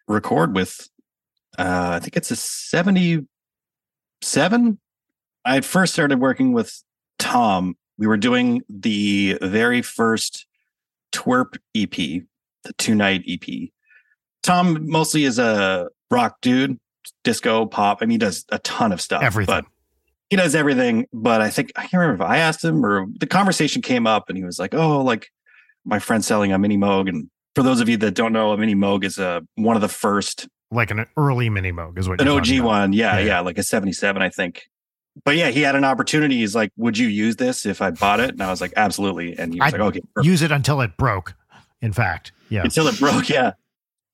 record with, uh, I think it's a 77. I first started working with Tom. We were doing the very first TWRP EP, the two night EP. Tom mostly is a rock dude disco, pop. I mean, he does a ton of stuff. Everything. But he does everything. But I think I can't remember if I asked him or the conversation came up and he was like, "Oh, like my friend selling a mini Moog." And for those of you that don't know, a mini Moog is a one of the first, like an early mini Moog is what an OG one. Yeah, yeah, yeah, like a '77, I think. But yeah, he had an opportunity. He's like, "Would you use this if I bought it?" And I was like, "Absolutely." And he was I'd like, "Okay, perfect. use it until it broke." In fact, yeah, until it broke. Yeah,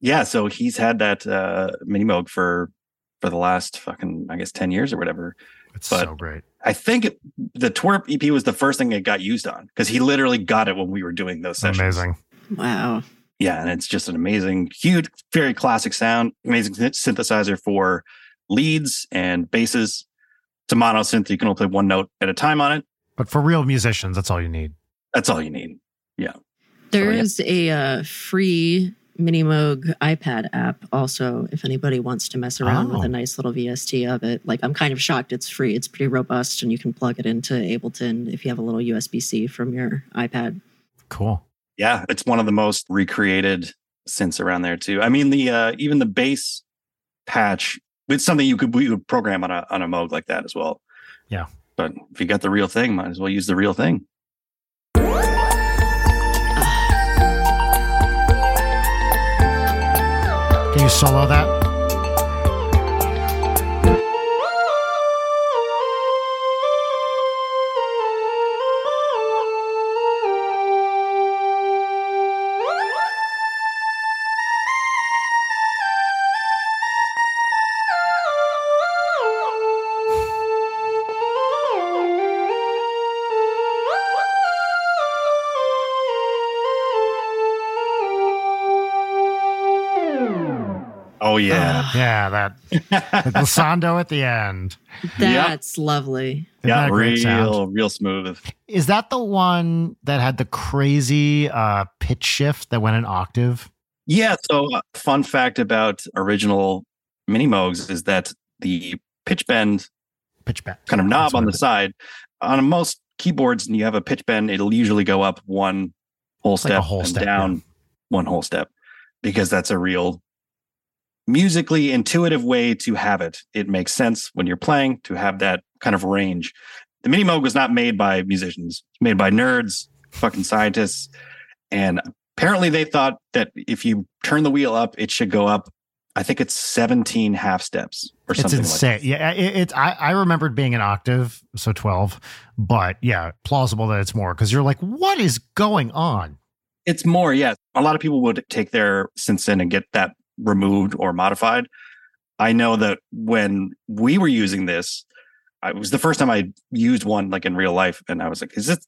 yeah. So he's had that uh, mini Moog for for the last fucking I guess ten years or whatever. It's but so great. I think it, the TWRP EP was the first thing it got used on because he literally got it when we were doing those sessions. Amazing. Wow. Yeah, and it's just an amazing, huge, very classic sound. Amazing synthesizer for leads and basses. It's a mono synth. You can only play one note at a time on it. But for real musicians, that's all you need. That's all you need. Yeah. There so, is yeah. a uh, free Minimoog iPad app also if anybody wants to mess around oh. with a oh. nice little VST of it. Like I'm kind of shocked it's free. It's pretty robust and you can plug it into Ableton if you have a little USB-C from your iPad. Cool. Yeah, it's one of the most recreated synths around there too. I mean the uh even the bass patch it's something you could we could program on a on a Moog like that as well. Yeah. But if you got the real thing, might as well use the real thing. Can you solo that? Yeah, yeah, that the glissando at the end. That's yep. lovely. Isn't yeah, real, real smooth. Is that the one that had the crazy uh, pitch shift that went an octave? Yeah. So, uh, fun fact about original Mini Moogs is that the pitch bend, pitch bend, kind of knob on the side. On most keyboards, and you have a pitch bend, it'll usually go up one whole step like whole and step, down yeah. one whole step because that's a real musically intuitive way to have it. It makes sense when you're playing to have that kind of range. The Mini Moog was not made by musicians, it's made by nerds, fucking scientists. And apparently they thought that if you turn the wheel up, it should go up. I think it's 17 half steps or something. It's insane. Like yeah. It, it's, I, I remembered being an octave, so 12, but yeah, plausible that it's more because you're like, what is going on? It's more, yeah. A lot of people would take their synths in and get that removed or modified. I know that when we were using this, it was the first time I used one like in real life, and I was like, "Is this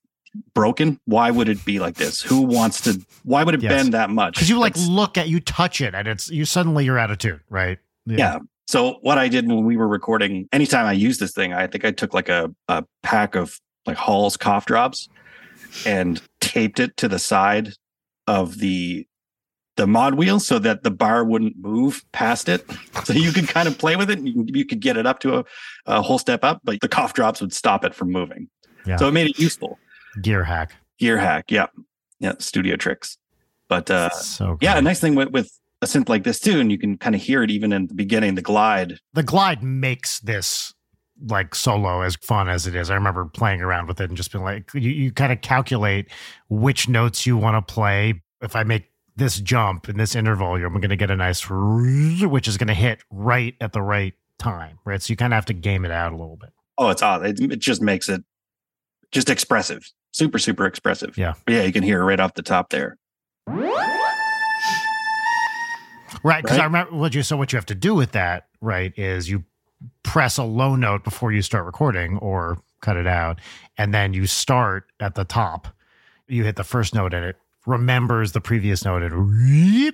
broken? Why would it be like this? Who wants to? Why would it yes. bend that much?" Because you like That's, look at you touch it, and it's you suddenly of tune, right? Yeah. yeah. So what I did when we were recording, anytime I used this thing, I think I took like a a pack of like Hall's cough drops and taped it to the side of the the mod wheel so that the bar wouldn't move past it. So you could kind of play with it. You, you could get it up to a, a, whole step up, but the cough drops would stop it from moving. Yeah. So it made it useful. Gear hack. Gear hack. Yeah. Yeah. Studio tricks. But uh, so yeah, a nice thing with, with a synth like this too, and you can kind of hear it even in the beginning, the glide. The glide makes this like solo as fun as it is. I remember playing around with it and just being like, you, you kind of calculate which notes you want to play. If I make this jump in this interval, you're going to get a nice, which is going to hit right at the right time, right? So you kind of have to game it out a little bit. Oh, it's odd. It, it just makes it just expressive, super, super expressive. Yeah. But yeah, you can hear it right off the top there. Right. Because right? I remember what you, so what you have to do with that, right, is you press a low note before you start recording or cut it out. And then you start at the top. You hit the first note and it remembers the previous note and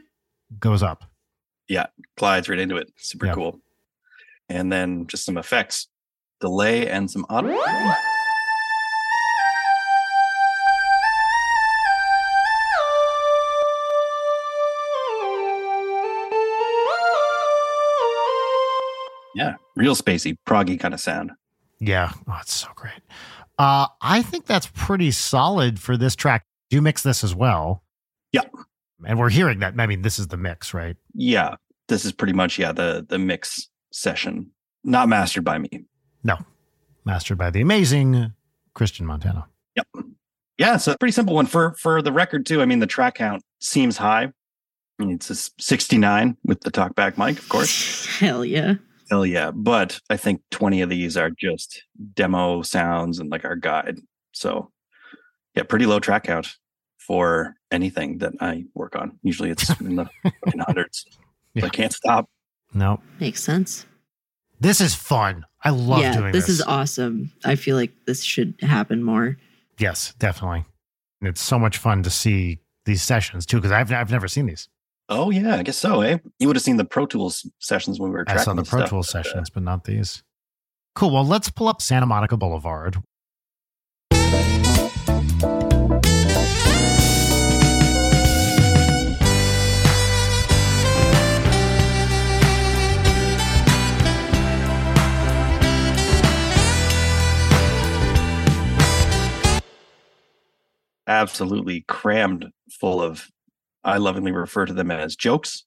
goes up. Yeah, glides right into it. Super yep. cool. And then just some effects, delay and some auto. Yeah, real spacey, proggy kind of sound. Yeah, oh, it's so great. Uh, I think that's pretty solid for this track you mix this as well. Yeah. And we're hearing that. I mean, this is the mix, right? Yeah. This is pretty much, yeah, the the mix session. Not mastered by me. No. Mastered by the amazing Christian Montano. Yep. Yeah, it's a pretty simple one for for the record too. I mean, the track count seems high. I mean, it's a 69 with the talkback mic, of course. Hell yeah. Hell yeah. But I think 20 of these are just demo sounds and like our guide. So yeah, pretty low track count for anything that I work on. Usually it's in the hundreds. Yeah. I can't stop. No. Makes sense. This is fun. I love yeah, doing this. This is awesome. I feel like this should happen more. Yes, definitely. It's so much fun to see these sessions too, because I've I've never seen these. Oh yeah, I guess so. Eh? You would have seen the Pro Tools sessions when we were. I saw the Pro stuff, Tools but, sessions, uh, but not these. Cool. Well, let's pull up Santa Monica Boulevard. Absolutely crammed full of, I lovingly refer to them as jokes.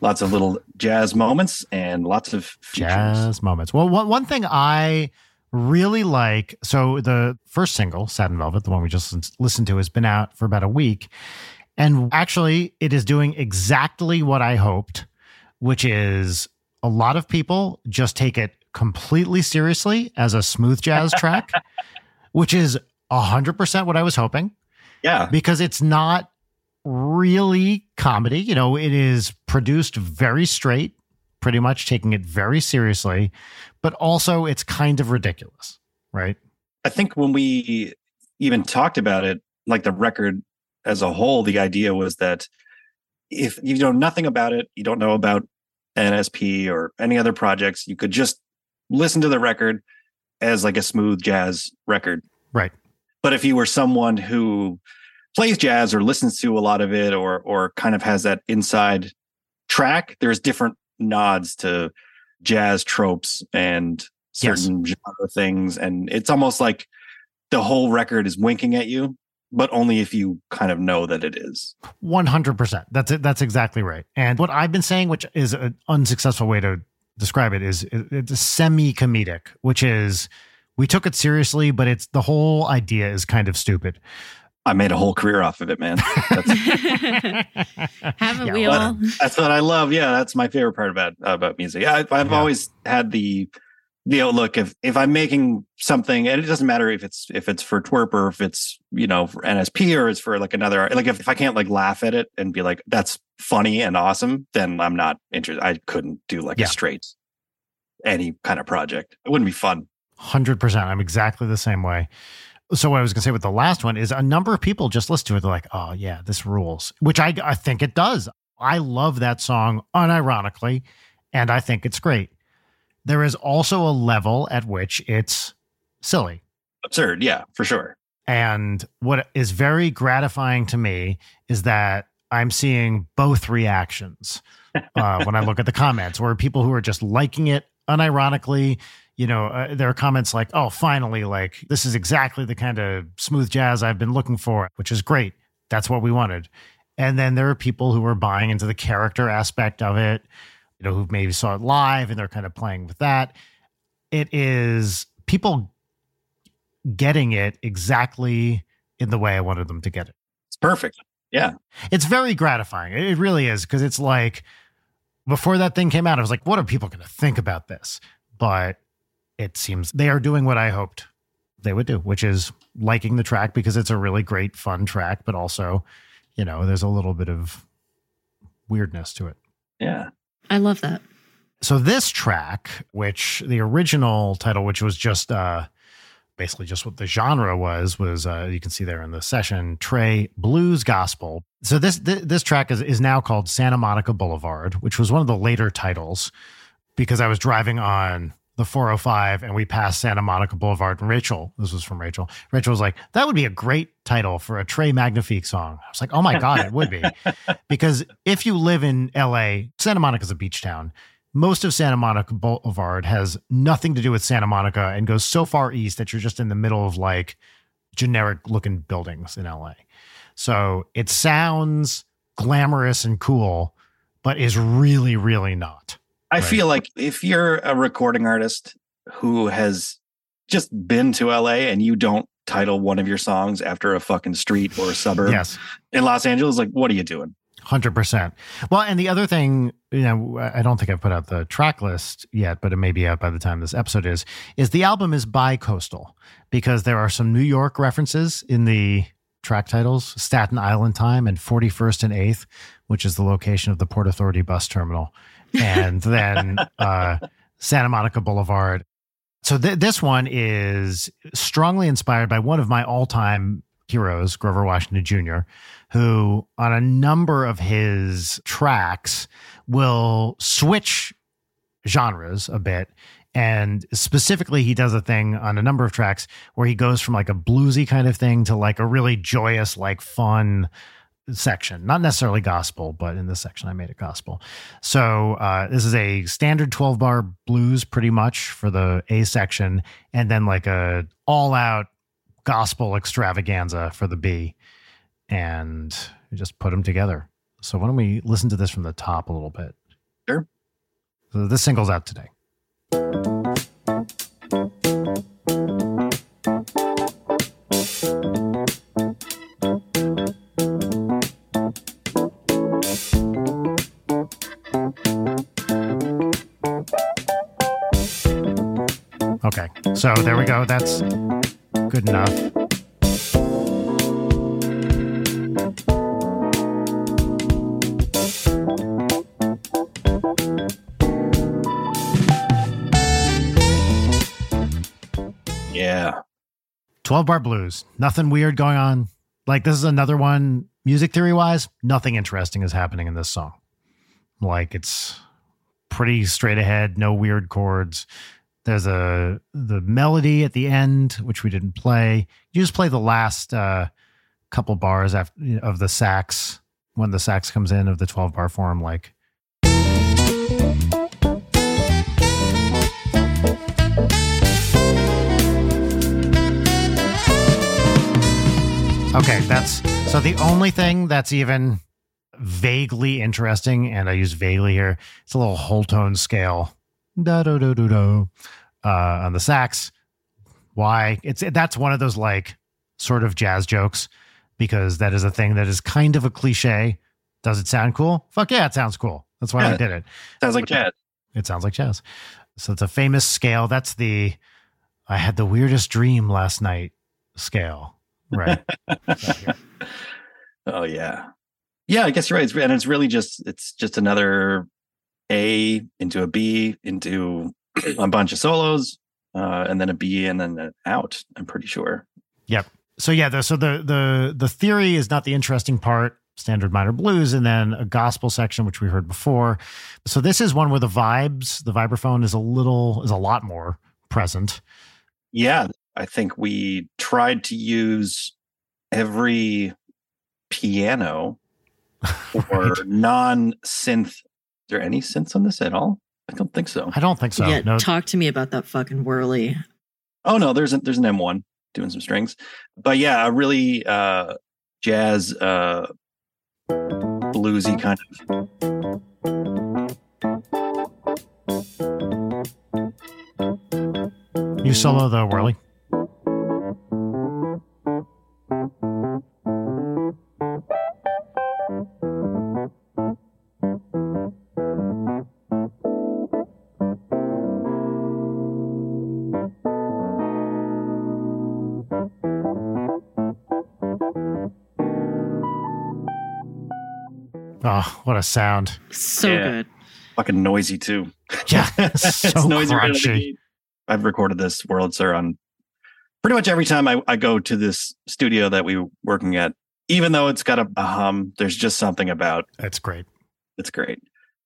Lots of little jazz moments and lots of features. jazz moments. Well, one, one thing I really like so the first single, Satin Velvet, the one we just listened to, has been out for about a week. And actually, it is doing exactly what I hoped, which is a lot of people just take it completely seriously as a smooth jazz track, which is 100% what I was hoping. Yeah. Because it's not really comedy. You know, it is produced very straight, pretty much taking it very seriously, but also it's kind of ridiculous, right? I think when we even talked about it, like the record as a whole, the idea was that if you know nothing about it, you don't know about NSP or any other projects, you could just listen to the record as like a smooth jazz record. Right. But if you were someone who plays jazz or listens to a lot of it or or kind of has that inside track, there's different nods to jazz tropes and certain yes. genre things. And it's almost like the whole record is winking at you, but only if you kind of know that it is. 100%. That's it. That's exactly right. And what I've been saying, which is an unsuccessful way to describe it, is it's semi comedic, which is we took it seriously, but it's the whole idea is kind of stupid. I made a whole career off of it, man. Haven't yeah, we all? That's what I love. Yeah, that's my favorite part about about music. I, have yeah. always had the the outlook if if I'm making something, and it doesn't matter if it's if it's for TWRP or if it's you know for NSP or it's for like another like if, if I can't like laugh at it and be like that's funny and awesome, then I'm not interested. I couldn't do like yeah. a straight any kind of project. It wouldn't be fun. Hundred percent. I'm exactly the same way. So what I was going to say with the last one is a number of people just listen to it. They're like, "Oh yeah, this rules," which I I think it does. I love that song unironically, and I think it's great. There is also a level at which it's silly, absurd. Yeah, for sure. And what is very gratifying to me is that I'm seeing both reactions uh, when I look at the comments, where people who are just liking it unironically you know, uh, there are comments like, oh, finally, like this is exactly the kind of smooth jazz I've been looking for, which is great. That's what we wanted. And then there are people who are buying into the character aspect of it, you know, who maybe saw it live and they're kind of playing with that. It is people getting it exactly in the way I wanted them to get it. It's perfect. Yeah. It's very gratifying. It really is because it's like before that thing came out, I was like, what are people going to think about this? But it seems they are doing what I hoped they would do, which is liking the track because it's a really great, fun track, but also, you know, there's a little bit of weirdness to it. Yeah. I love that. So this track, which the original title, which was just uh basically just what the genre was, was uh you can see there in the session, Trey Blues Gospel. So this th- this track is is now called Santa Monica Boulevard, which was one of the later titles because I was driving on the 405 and we passed Santa Monica Boulevard. And Rachel, this was from Rachel. Rachel was like, that would be a great title for a Trey Magnifique song. I was like, oh my God, it would be. because if you live in LA, Santa Monica's a beach town. Most of Santa Monica Boulevard has nothing to do with Santa Monica and goes so far east that you're just in the middle of like generic looking buildings in LA. So it sounds glamorous and cool, but is really, really not. I right. feel like if you're a recording artist who has just been to LA and you don't title one of your songs after a fucking street or a suburb yes. in Los Angeles, like, what are you doing? 100%. Well, and the other thing, you know, I don't think I've put out the track list yet, but it may be out by the time this episode is, is the album is bi coastal because there are some New York references in the track titles Staten Island Time and 41st and 8th, which is the location of the Port Authority bus terminal and then uh, Santa Monica Boulevard. So th- this one is strongly inspired by one of my all-time heroes, Grover Washington Jr., who on a number of his tracks will switch genres a bit. And specifically, he does a thing on a number of tracks where he goes from like a bluesy kind of thing to like a really joyous, like fun, section, not necessarily gospel, but in this section I made it gospel. So uh, this is a standard 12 bar blues pretty much for the A section, and then like a all out gospel extravaganza for the B. And just put them together. So why don't we listen to this from the top a little bit? Sure. So this single's out today. So there we go. That's good enough. Yeah. 12 bar blues. Nothing weird going on. Like this is another one music theory wise, nothing interesting is happening in this song. Like it's pretty straight ahead, no weird chords. There's a the melody at the end, which we didn't play. You just play the last uh, couple bars after, of the sax when the sax comes in of the 12 bar form, like. Okay, that's so the only thing that's even vaguely interesting, and I use vaguely here, it's a little whole tone scale. Da do do do do uh, on the sax. Why? It's that's one of those like sort of jazz jokes because that is a thing that is kind of a cliche. Does it sound cool? Fuck yeah, it sounds cool. That's why yeah, I did it. Sounds like jazz. It sounds like jazz. So it's a famous scale. That's the I had the weirdest dream last night scale. Right. oh yeah. Yeah, I guess you're right. It's, and it's really just it's just another A into a B into a bunch of solos, uh, and then a B and then an out. I'm pretty sure. Yep. So yeah, the, so the the the theory is not the interesting part. Standard minor blues, and then a gospel section, which we heard before. So this is one where the vibes, the vibraphone is a little is a lot more present. Yeah, I think we tried to use every piano or right. non synth. Is there any synths on this at all? I don't think so. I don't think so. Yeah, no. talk to me about that fucking whirly. Oh no, there's a, there's an M1 doing some strings, but yeah, a really uh, jazz, uh, bluesy kind of. You solo the whirly. Oh, what a sound! So yeah. good. Fucking noisy too. Yeah, so it's noisy. Crunchy. I've recorded this Wurlitzer on pretty much every time I, I go to this studio that we are working at. Even though it's got a, a hum, there's just something about. That's great. It's great.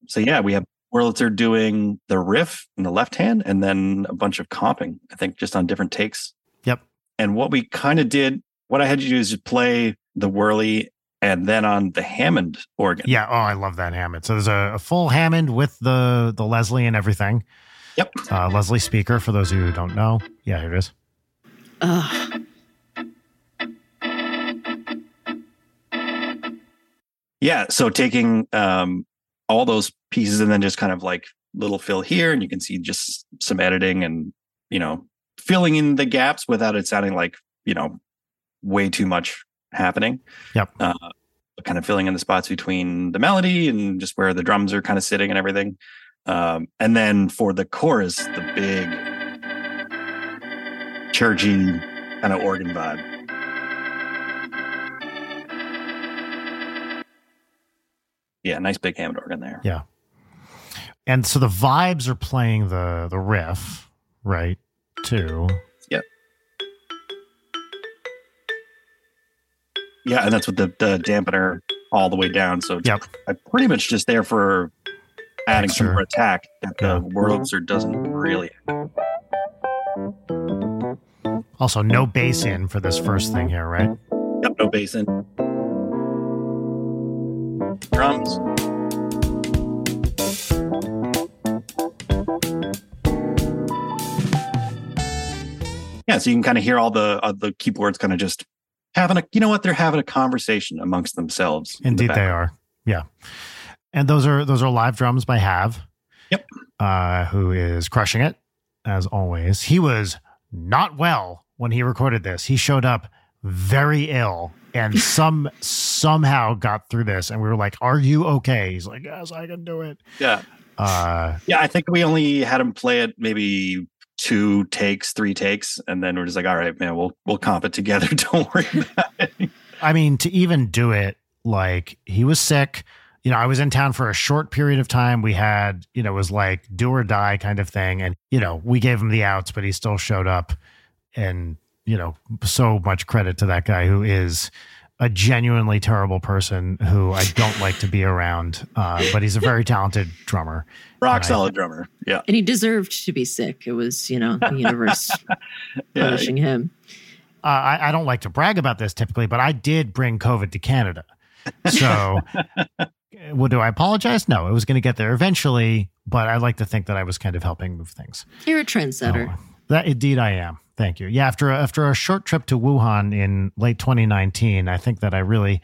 So yeah, we have Wurlitzer doing the riff in the left hand, and then a bunch of comping. I think just on different takes. Yep. And what we kind of did, what I had to do is just play the whirly and then on the Hammond organ. Yeah, oh, I love that Hammond. So there's a, a full Hammond with the the Leslie and everything. Yep. Uh, Leslie speaker for those who don't know. Yeah, here it is. Ugh. Yeah, so taking um, all those pieces and then just kind of like little fill here, and you can see just some editing and you know filling in the gaps without it sounding like you know way too much happening. Yep. Uh, kind of filling in the spots between the melody and just where the drums are kind of sitting and everything. Um, and then for the chorus, the big churchy kind of organ vibe. Yeah, nice big Hammond organ there. Yeah. And so the vibes are playing the the riff, right? Too. Yeah, and that's with the, the dampener all the way down. So yep. I'm pretty much just there for adding Extra. some more attack that the. Wurlitzer doesn't really. Also, no bass in for this first thing here, right? Yep, no bass in. Drums. Yeah, so you can kind of hear all the uh, the keyboards kind of just having a you know what? They're having a conversation amongst themselves indeed the they are. Yeah. And those are those are live drums by Havve yep. Uh who is crushing it as always. He was not well when he recorded this. He showed up very ill and some somehow got through this. And we were like are you okay? He's like yes i can do it. Yeah. Uh yeah i think we only had him play it maybe two takes, three takes, and then we're just like, all right, man, we'll we'll comp it together. Don't worry about it. I mean, to even do it, like he was sick. You know, I was in town for a short period of time. We had, you know, it was like do or die kind of thing. And, you know, we gave him the outs, but he still showed up. And, you know, so much credit to that guy who is a genuinely terrible person who I don't like to be around. Uh, but he's a very talented drummer. Rock solid I, drummer. Yeah. And he deserved to be sick. It was, you know, the universe yeah, punishing him. Uh, I, I, don't like to brag about this typically, but I did bring COVID to Canada. So, well, do I apologize? No, it was going to get there eventually, but I like to think that I was kind of helping move things. You're a trendsetter. that indeed I am. Thank you. Yeah, after after a short trip to Wuhan in late 2019, I think that I really,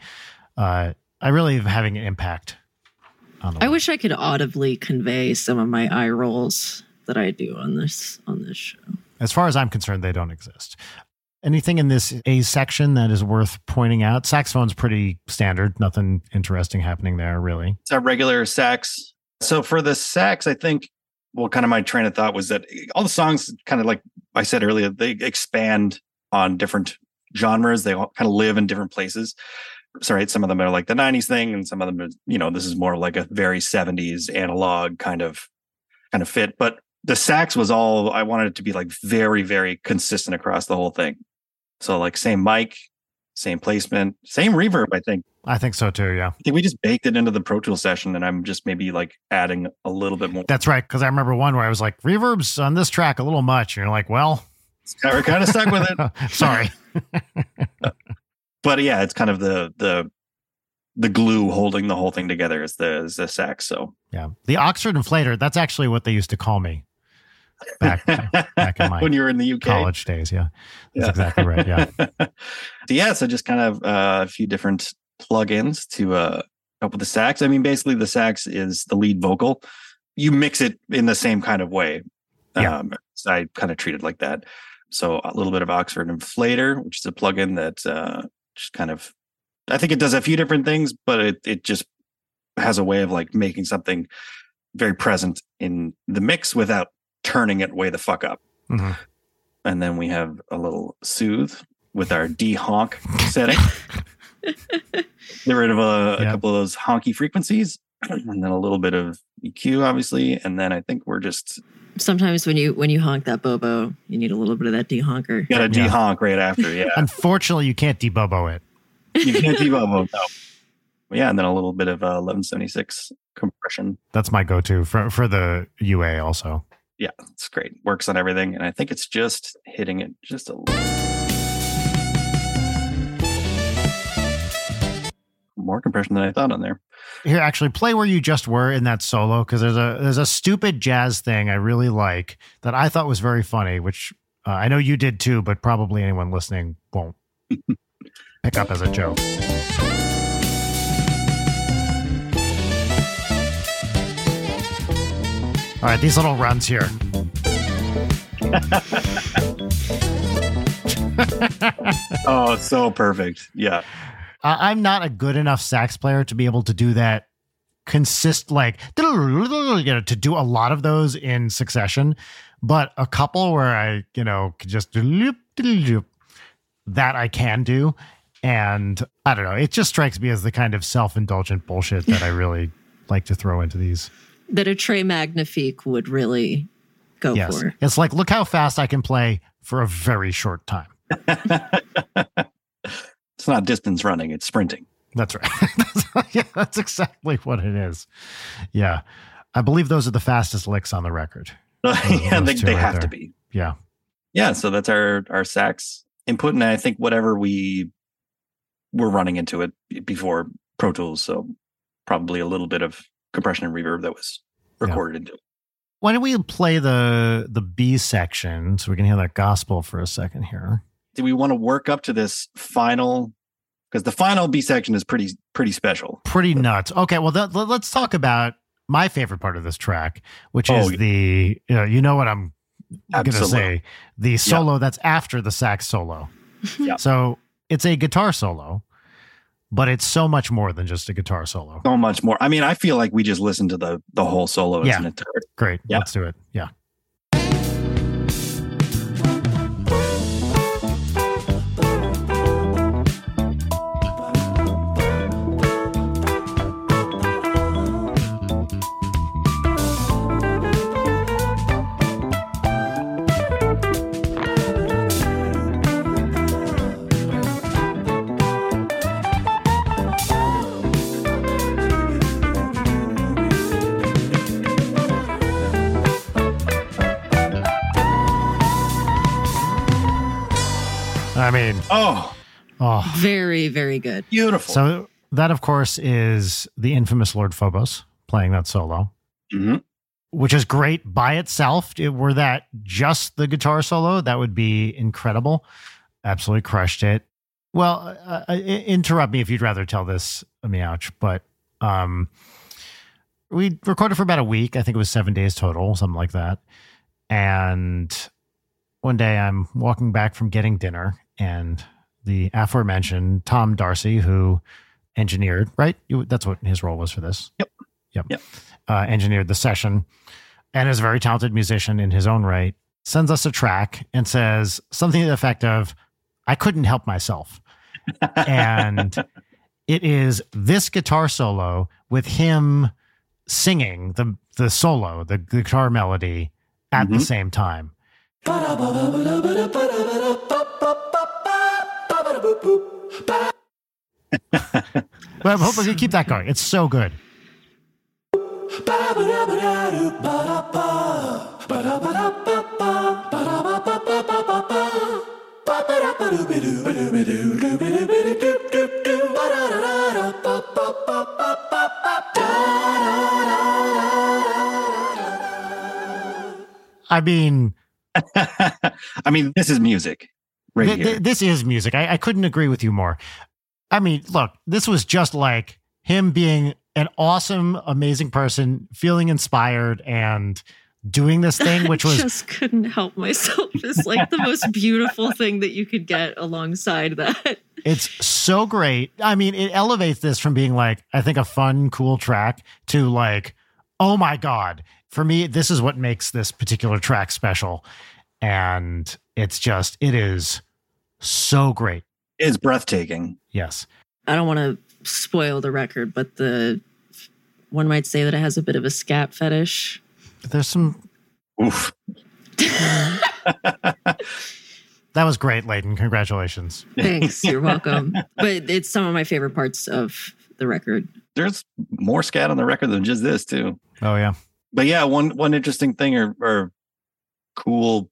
uh, I really am having an impact. On the I wish I could audibly convey some of my eye rolls that I do on this on this show. As far as I'm concerned, they don't exist. Anything in this A section that is worth pointing out? Saxophone's pretty standard. Nothing interesting happening there, really. It's a regular sax. So for the sax, I think well, kind of my train of thought was that all the songs, kind of like I said earlier, they expand on different genres. They all kind of live in different places. So, right, some of them are like the '90s thing, and some of them, are, you know, this is more like a very '70s analog kind of kind of fit. But the sax was all I wanted it to be like very, very consistent across the whole thing. So, like same mic, same placement, same reverb. I think. I think so too. Yeah. I think we just baked it into the Pro Tool session, and I'm just maybe like adding a little bit more. That's right. Because I remember one where I was like, reverbs on this track a little much, and you're like, well, we're kind of stuck with it. Sorry. but yeah, it's kind of the the the glue holding the whole thing together is the is the sax. So yeah, the Oxford inflator. That's actually what they used to call me back back in my when you were in the UK college days. Yeah, that's yeah. exactly right. Yeah. so yeah, so just kind of uh, a few different plugins to uh, help with the sax. I mean, basically, the sax is the lead vocal. You mix it in the same kind of way. Yeah. Um, so I kind of treat it like that. So a little bit of Oxford Inflator, which is a plugin that uh, just kind of, I think it does a few different things, but it it just has a way of like making something very present in the mix without turning it way the fuck up. Mm-hmm. And then we have a little soothe with our de-honk setting. Get rid of a, a couple of those honky frequencies, and then a little bit of EQ, obviously. And then I think we're just sometimes when you when you honk that bobo, you need a little bit of that de-honker. You got to de-honk right after, yeah. Unfortunately, you can't de-bobo it. You can't de-bobo, no. Yeah, and then a little bit of uh, 1176 compression. That's my go-to for for the UA also yeah, it's great. Works on everything. And I think it's just hitting it just a little more compression than I thought on there. Here, actually, play where you just were in that solo because there's a there's a stupid jazz thing I really like that I thought was very funny, which uh, I know you did too, but probably anyone listening won't pick up as a joke. All right, these little runs here. oh, so perfect. Yeah. Uh, I'm not a good enough sax player to be able to do that consist like you know to do a lot of those in succession but a couple where i you know could just that i can do and i don't know it just strikes me as the kind of self-indulgent bullshit that i really like to throw into these that a Trey Magnifique would really go yes. for. It's like, look how fast I can play for a very short time. it's not distance running, it's sprinting. That's right. yeah, that's exactly what it is. Yeah. I believe those are the fastest licks on the record. yeah, they, they right have there. to be. Yeah. Yeah. So that's our our sax input. And I think whatever we were running into it before Pro Tools. So probably a little bit of compression and reverb that was recorded yeah. into it. Why don't we play the the B section so we can hear that gospel for a second here? Do we want to work up to this final? Because the final B section is pretty pretty special, pretty nuts. Okay, well th- let's talk about my favorite part of this track, which oh, is the you know, you know what I'm going to say the solo yeah. that's after the sax solo. yeah. So it's a guitar solo but it's so much more than just a guitar solo. So much more. I mean, I feel like we just listened to the the whole solo yeah. Great. Yeah. Let's do it. Yeah. I mean, oh, oh, very, very good. Beautiful. So that, of course, is the infamous Lord Phobos playing that solo, mm-hmm. which is great by itself. It, were that just the guitar solo, that would be incredible. Absolutely crushed it. Well, uh, uh interrupt me if you'd rather tell this, Meouch, but um, we recorded for about a week. I think it was seven days total, something like that. And one day I'm walking back from getting dinner, and the aforementioned Tom Darcy, who engineered, right? You, that's what his role was for this. Yep. Yep. yep. Uh, engineered the session and is a very talented musician in his own right, sends us a track and says something to the effect of, I couldn't help myself. and it is this guitar solo with him singing the the solo, the, the guitar melody at mm-hmm. the same time. But I'm hoping you keep that going. It's so good. I mean, I mean, this is music. Right th- th- this is music. I-, I couldn't agree with you more. I mean, look, this was just like him being an awesome, amazing person, feeling inspired and doing this thing, which was I just couldn't help myself. It's like the most beautiful thing that you could get alongside that. It's so great. I mean, it elevates this from being like, I think a fun, cool track to like, oh my God. For me, this is what makes this particular track special. And it's just, it is so great. It's breathtaking. Yes. I don't want to spoil the record, but the one might say that it has a bit of a scat fetish. There's some. Oof. that was great, Leighton. Congratulations. Thanks. You're welcome. but it's some of my favorite parts of the record. There's more scat on the record than just this, too. Oh yeah. But yeah, one one interesting thing or, or cool,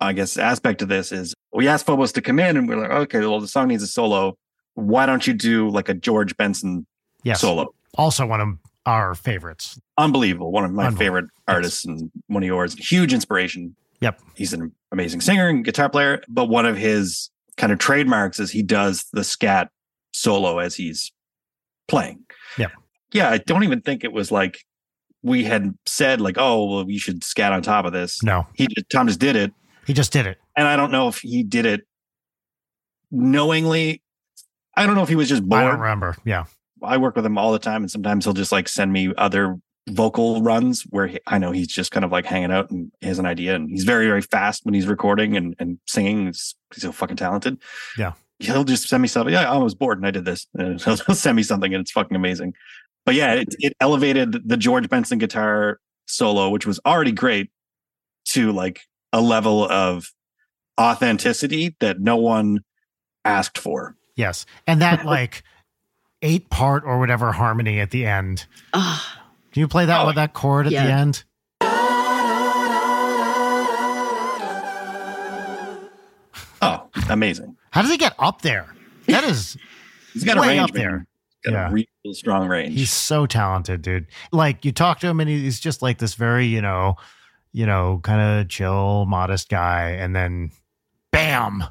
I guess, aspect of this is we asked Phobos to come in, and we're like, okay, well, the song needs a solo. Why don't you do like a George Benson yes. solo? Also, one of our favorites. Unbelievable. One of my favorite artists yes. and one of yours. Huge inspiration. Yep. He's an amazing singer and guitar player, but one of his kind of trademarks is he does the scat solo as he's playing. Yeah. Yeah. I don't even think it was like we had said like, oh, well, we should scat on top of this. No. He just, Tom just did it. He just did it. And I don't know if he did it knowingly. I don't know if he was just bored. I don't remember. Yeah. I work with him all the time, and sometimes he'll just like send me other vocal runs where he, I know he's just kind of like hanging out and he has an idea, and he's very very fast when he's recording and and singing. He's, he's so fucking talented. Yeah, he'll just send me something. Yeah, I was bored and I did this. And he'll, he'll send me something, and it's fucking amazing. But yeah, it, it elevated the George Benson guitar solo, which was already great, to like a level of authenticity that no one asked for. Yes, and that like eight part or whatever harmony at the end. Uh, Can you play that oh, with that chord at yeah. the end? Oh, amazing. How does he get up there? That is He's got way a range up there. Got yeah. a real strong range. He's so talented, dude. Like you talk to him and he's just like this very, you know, you know, kind of chill, modest guy, and then bam,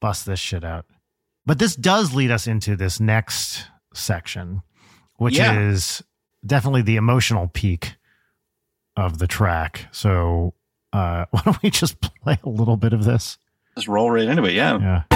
bust this shit out. But this does lead us into this next section, which yeah. is definitely the emotional peak of the track. So, uh, why don't we just play a little bit of this? Just roll right into it. Yeah. Yeah.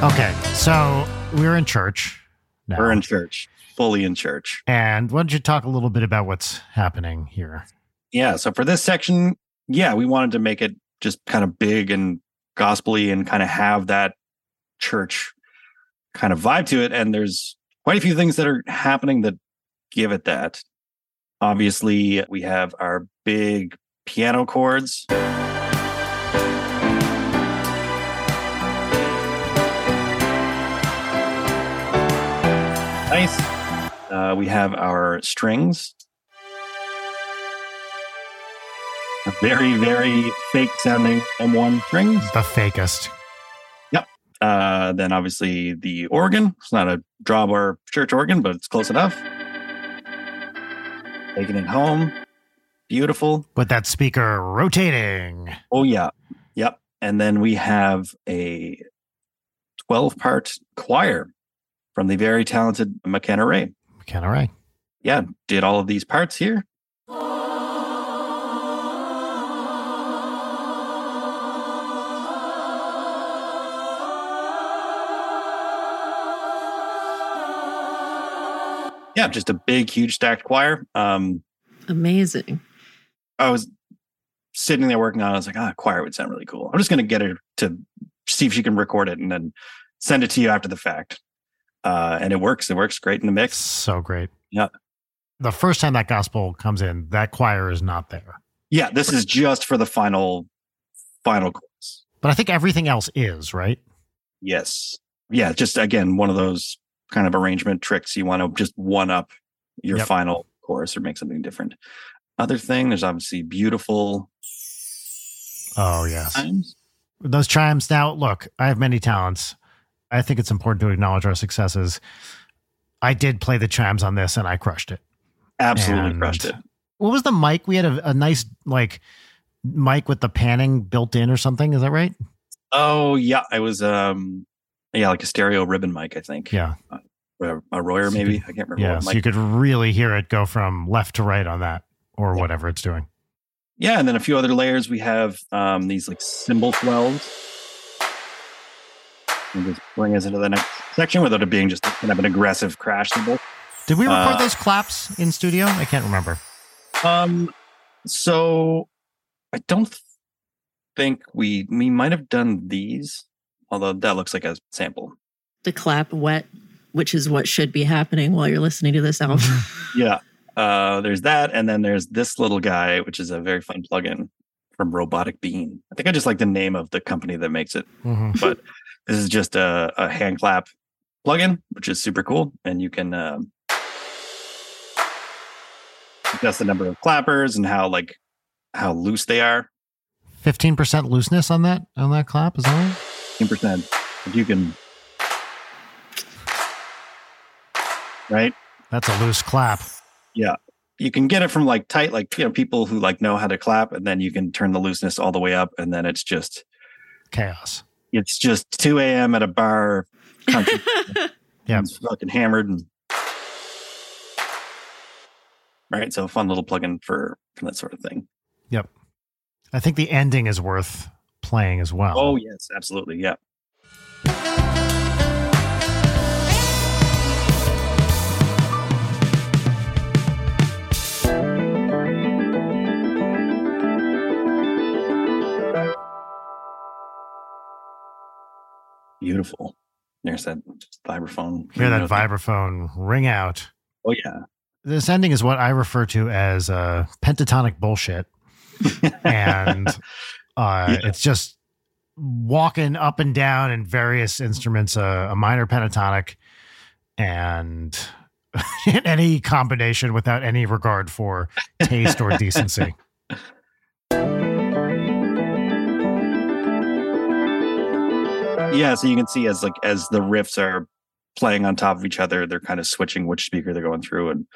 Okay, so we're in church. Now. We're in church, fully in church. And why don't you talk a little bit about what's happening here? Yeah, so for this section, yeah, we wanted to make it just kind of big and gospely and kind of have that church kind of vibe to it. And there's quite a few things that are happening that give it that. Obviously, we have our big piano chords. Nice. Uh, we have our strings. A very, very fake sounding M1 strings. The fakest. Yep. Uh, then obviously the organ. It's not a drawbar church organ, but it's close enough. Taking it home. Beautiful. With that speaker rotating. Oh, yeah. Yep. And then we have a 12 part choir from the very talented McKenna Ray. McKenna Ray. Yeah, did all of these parts here. Yeah, just a big, huge stacked choir. Um, Amazing. I was sitting there working on it. I was like, ah, choir would sound really cool. I'm just going to get her to see if she can record it and then send it to you after the fact. Uh, and it works. It works great in the mix. So great. Yeah. The first time that gospel comes in, that choir is not there. Yeah, this is just for the final, final chorus. But I think everything else is right. Yes. Yeah. Just again, one of those kind of arrangement tricks. You want to just one up your Yep. final chorus or make something different. Other thing, there's obviously beautiful Oh yes. times. those chimes now look i have many talents i think it's important to acknowledge our successes i did play the chimes on this and i crushed it Absolutely And- crushed it. what was the mic we had a, a nice like mic with the panning built in or something is that right Oh yeah, I was um yeah like a stereo ribbon mic I think. yeah Or a Royer So maybe could- I can't remember. yeah so you could really hear it go from left to right on that or Yeah. whatever it's doing Yeah, and then a few other layers. We have um, these like cymbal swells. And just bring us into the next section without it being just kind of an aggressive crash cymbal. did we record Uh, those claps in studio i can't remember Um, so I don't think we we might have done these, although that looks like a sample. The clap wet, which is what should be happening while you're listening to this album. Yeah. Uh, there's that, and then there's this little guy, which is a very fun plugin from Robotic Bean. I think I just like the name of the company that makes it. Mhm. but this is just a, a hand clap plugin, which is super cool. And you can um, adjust the number of clappers and how like how loose they are. 15% looseness on that on that clap is that right? 10%. If you can right? that's a loose clap Yeah, You can get it from like tight, like you know, people who like know how to clap, and then you can turn the looseness all the way up, and then it's just chaos it's just 2 a.m. at a bar, country, Yeah. it's fucking hammered and right. So fun little plugin for for that sort of thing. Yep. I think the ending is worth playing as well Oh yes, absolutely, yeah. Beautiful. There's that vibraphone. hear that vibraphone ring out Oh yeah. this ending is what I refer to as uh, pentatonic bullshit, and uh, Yeah. it's just walking up and down in various instruments, uh, a minor pentatonic, and in any combination without any regard for taste or decency. Yeah, so you can see as like as the riffs are playing on top of each other, they're kind of switching which speaker they're going through and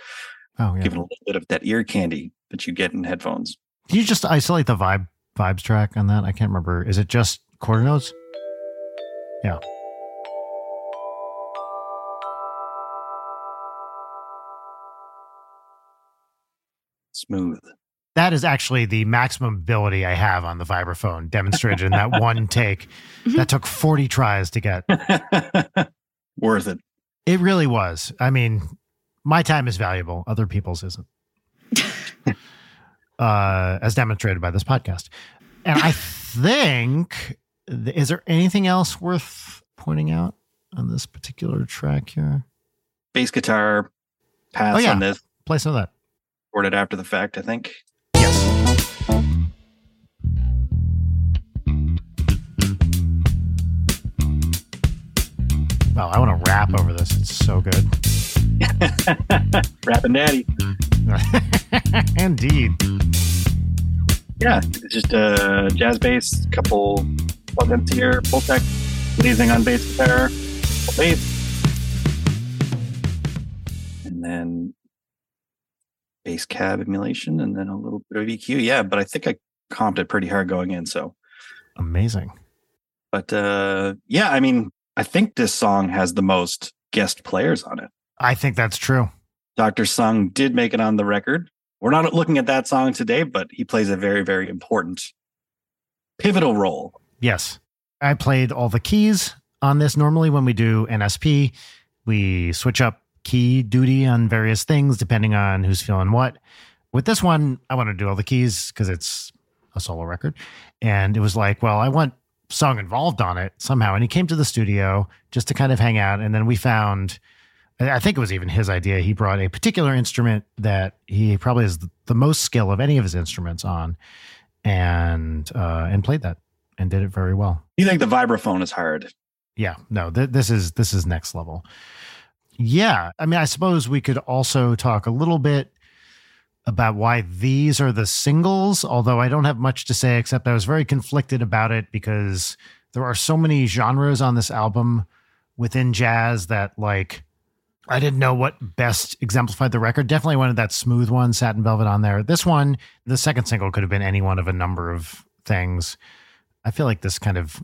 Oh yeah. giving a little bit of that ear candy that you get in headphones. Can you just isolate the vibe vibes track on that? I can't remember. Is it just quarter notes? Yeah. Smooth. That is actually the maximum ability I have on the vibraphone demonstrated in that one take. That took 40 tries to get. Worth it. It really was. I mean, my time is valuable, other people's isn't. uh, as demonstrated by this podcast. And I think, is there anything else worth pointing out on this particular track here? Bass guitar pass Oh, yeah. on this. Play some of that. Recorded after the fact, I think. Yes. Well, I want to rap over this. It's so good. Rapping Daddy. Indeed. Yeah, it's just a jazz bass, couple plugins here, Pultec, leading on bass guitar, bass, and then bass cab emulation, and then a little bit of EQ. Yeah, but I think I comped it pretty hard going in. So amazing. But uh, yeah, I mean, I think this song has the most guest players on it. I think that's true. Dr. Sung did make it on the record. We're not looking at that song today, but he plays a very, very important, pivotal role. Yes. I played all the keys on this. Normally, when we do NSP, we switch up key duty on various things depending on who's feeling what. With this one, I want to do all the keys because it's a solo record. And it was like, well, I want Sung involved on it somehow. And he came to the studio just to kind of hang out. And then we found, I think it was even his idea. He brought a particular instrument that he probably has the most skill of any of his instruments on, and uh, and played that and did it very well. You think the vibraphone is hard? Yeah, no, th- this is this is next level. Yeah, I mean, I suppose we could also talk a little bit about why these are the singles, although I don't have much to say except I was very conflicted about it because there are so many genres on this album within jazz that like I didn't know what best exemplified the record. Definitely wanted that smooth one, Satin Velvet on there. This one, the second single could have been any one of a number of things. I feel like this kind of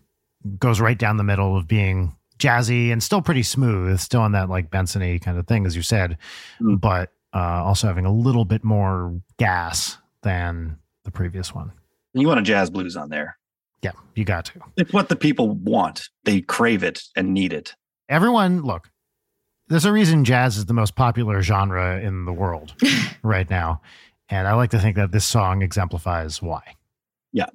goes right down the middle of being jazzy and still pretty smooth, still on that like Bensony kind of thing, as you said, mm. but uh, also having a little bit more gas than the previous one. You want a jazz blues on there. Yeah, you got to. It's what the people want. They crave it and need it. Everyone, look, there's a reason jazz is the most popular genre in the world right now. And I like to think that this song exemplifies why. Yeah.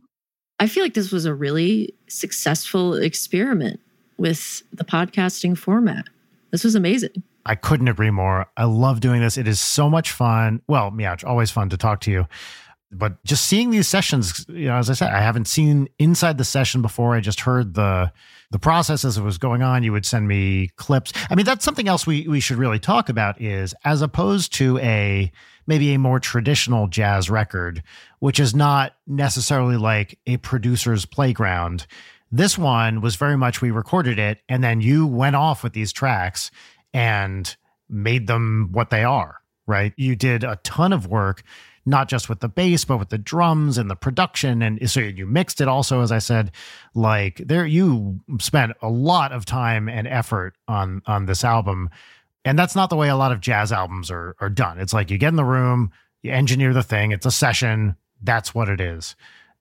I feel like this was a really successful experiment with the podcasting format. This was amazing. I couldn't agree more. I love doing this. It is so much fun. Well, it's always fun to talk to you. But just seeing these sessions, you know, as I said, I haven't seen inside the session before. I just heard the the process as it was going on. You would send me clips. I mean, that's something else we we should really talk about is as opposed to a maybe a more traditional jazz record, which is not necessarily like a producer's playground. This one was very much we recorded it and then you went off with these tracks and made them what they are, right? You did a ton of work, not just with the bass, but with the drums and the production. And so you mixed it also, as I said, like there, you spent a lot of time and effort on, on this album. And that's not the way a lot of jazz albums are, are done. It's like you get in the room, you engineer the thing, it's a session, that's what it is.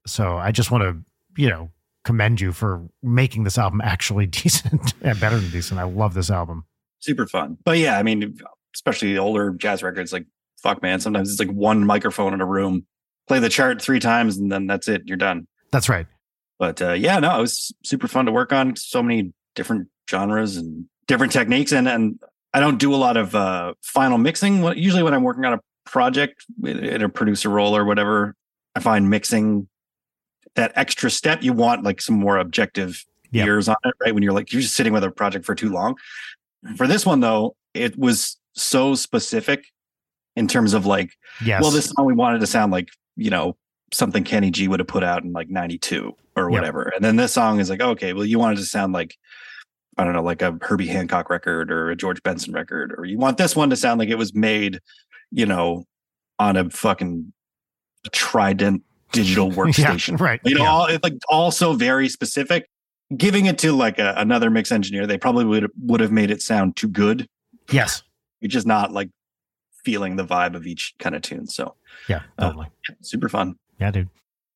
So I just want to, you know, commend you for making this album actually decent and better than decent. I love this album super fun. But yeah, I mean, especially older jazz records, like fuck, man. Sometimes it's like one microphone in a room, play the chart three times, and then that's it. You're done. That's right. But uh, yeah, no, it was super fun to work on. So many different genres and different techniques, and and I don't do a lot of uh, final mixing. Usually, when I'm working on a project in a producer role or whatever, I find mixing that extra step. You want like some more objective yep. ears on it, right? When you're like you're just sitting with a project for too long. For this one though, it was so specific in terms of like, yes. well, this song we wanted to sound like, you know, something Kenny G would have put out in like 92 or whatever. Yep. And then this song is like, okay, well, you wanted to sound like, I don't know, like a Herbie Hancock record or a George Benson record, or you want this one to sound like it was made, you know, on a fucking Trident digital workstation. yeah, right. You know, yeah. all, it's like also very specific giving it to like a, another mix engineer, they probably would would have made it sound too good. Yes, you're just not like feeling the vibe of each kind of tune. So yeah, uh, totally, uh, super fun. Yeah, dude.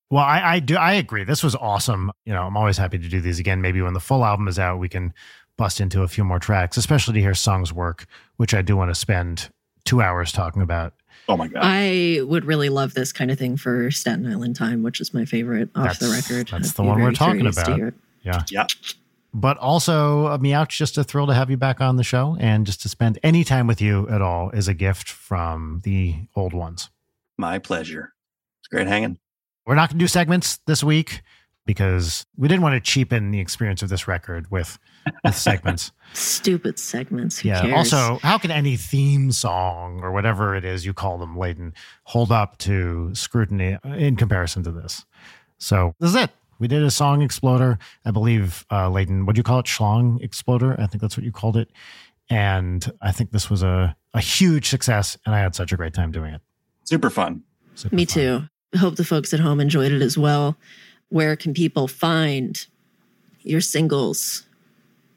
Well, I, I do. I agree. This was awesome. You know, I'm always happy to do these again. Maybe when the full album is out, we can bust into a few more tracks, especially to hear songs work, which I do want to spend two hours talking about. Oh my god! I would really love this kind of thing for Staten Island Time, which is my favorite off that's, the record. That's I'd the one we're talking about. Yeah. Yeah. But also, uh, Meouch, just a thrill to have you back on the show and just to spend any time with you at all is a gift from the old ones. My pleasure. It's great hanging. We're not going to do segments this week. Because we didn't want to cheapen the experience of this record with, with segments. Stupid segments. Who yeah. Cares? Also, how can any theme song or whatever it is you call them, Leighton, hold up to scrutiny in comparison to this? So this is it. We did a song exploder. I believe, uh, Leighton, what do you call it? Schlong exploder. I think that's what you called it. And I think this was a, a huge success. And I had such a great time doing it. Super fun. Super Me fun. too. Hope the folks at home enjoyed it as well. Where can people find your singles,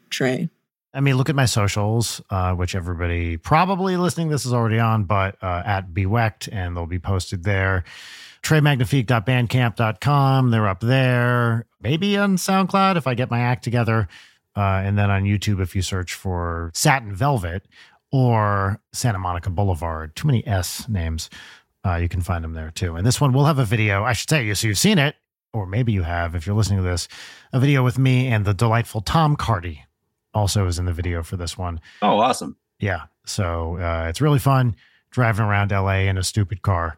Trey? I mean, look at my socials, uh, which everybody probably listening this is already on, but uh, at bwecht, and they'll be posted there. TreyMagnifique.bandcamp.com. They're up there. Maybe on SoundCloud if I get my act together. Uh, and then on YouTube, if you search for Satin Velvet or Santa Monica Boulevard, too many S names, uh, you can find them there too. And this one will have a video, I should say, so you've seen it, or maybe you have if you're listening to this, a video with me and the delightful Tom Cardy also is in the video for this one. Oh, awesome. Yeah. So uh, it's really fun driving around LA in a stupid car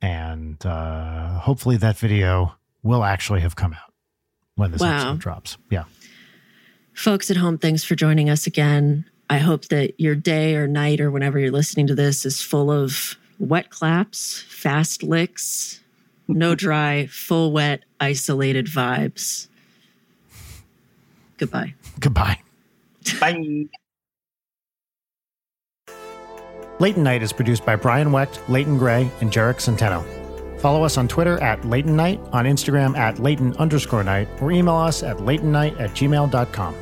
and uh, hopefully that video will actually have come out when this wow. episode drops. Yeah. Folks at home, thanks for joining us again. I hope that your day or night or whenever you're listening to this is full of wet claps, fast licks, no dry, full wet, isolated vibes. Goodbye. Goodbye. Bye. Leighton Night is produced by Brian Wecht, Leighton Gray, and Jarek Centeno. Follow us on Twitter at Leighton Night, on Instagram at Leighton underscore night, or email us at leightonnight at gmail.com.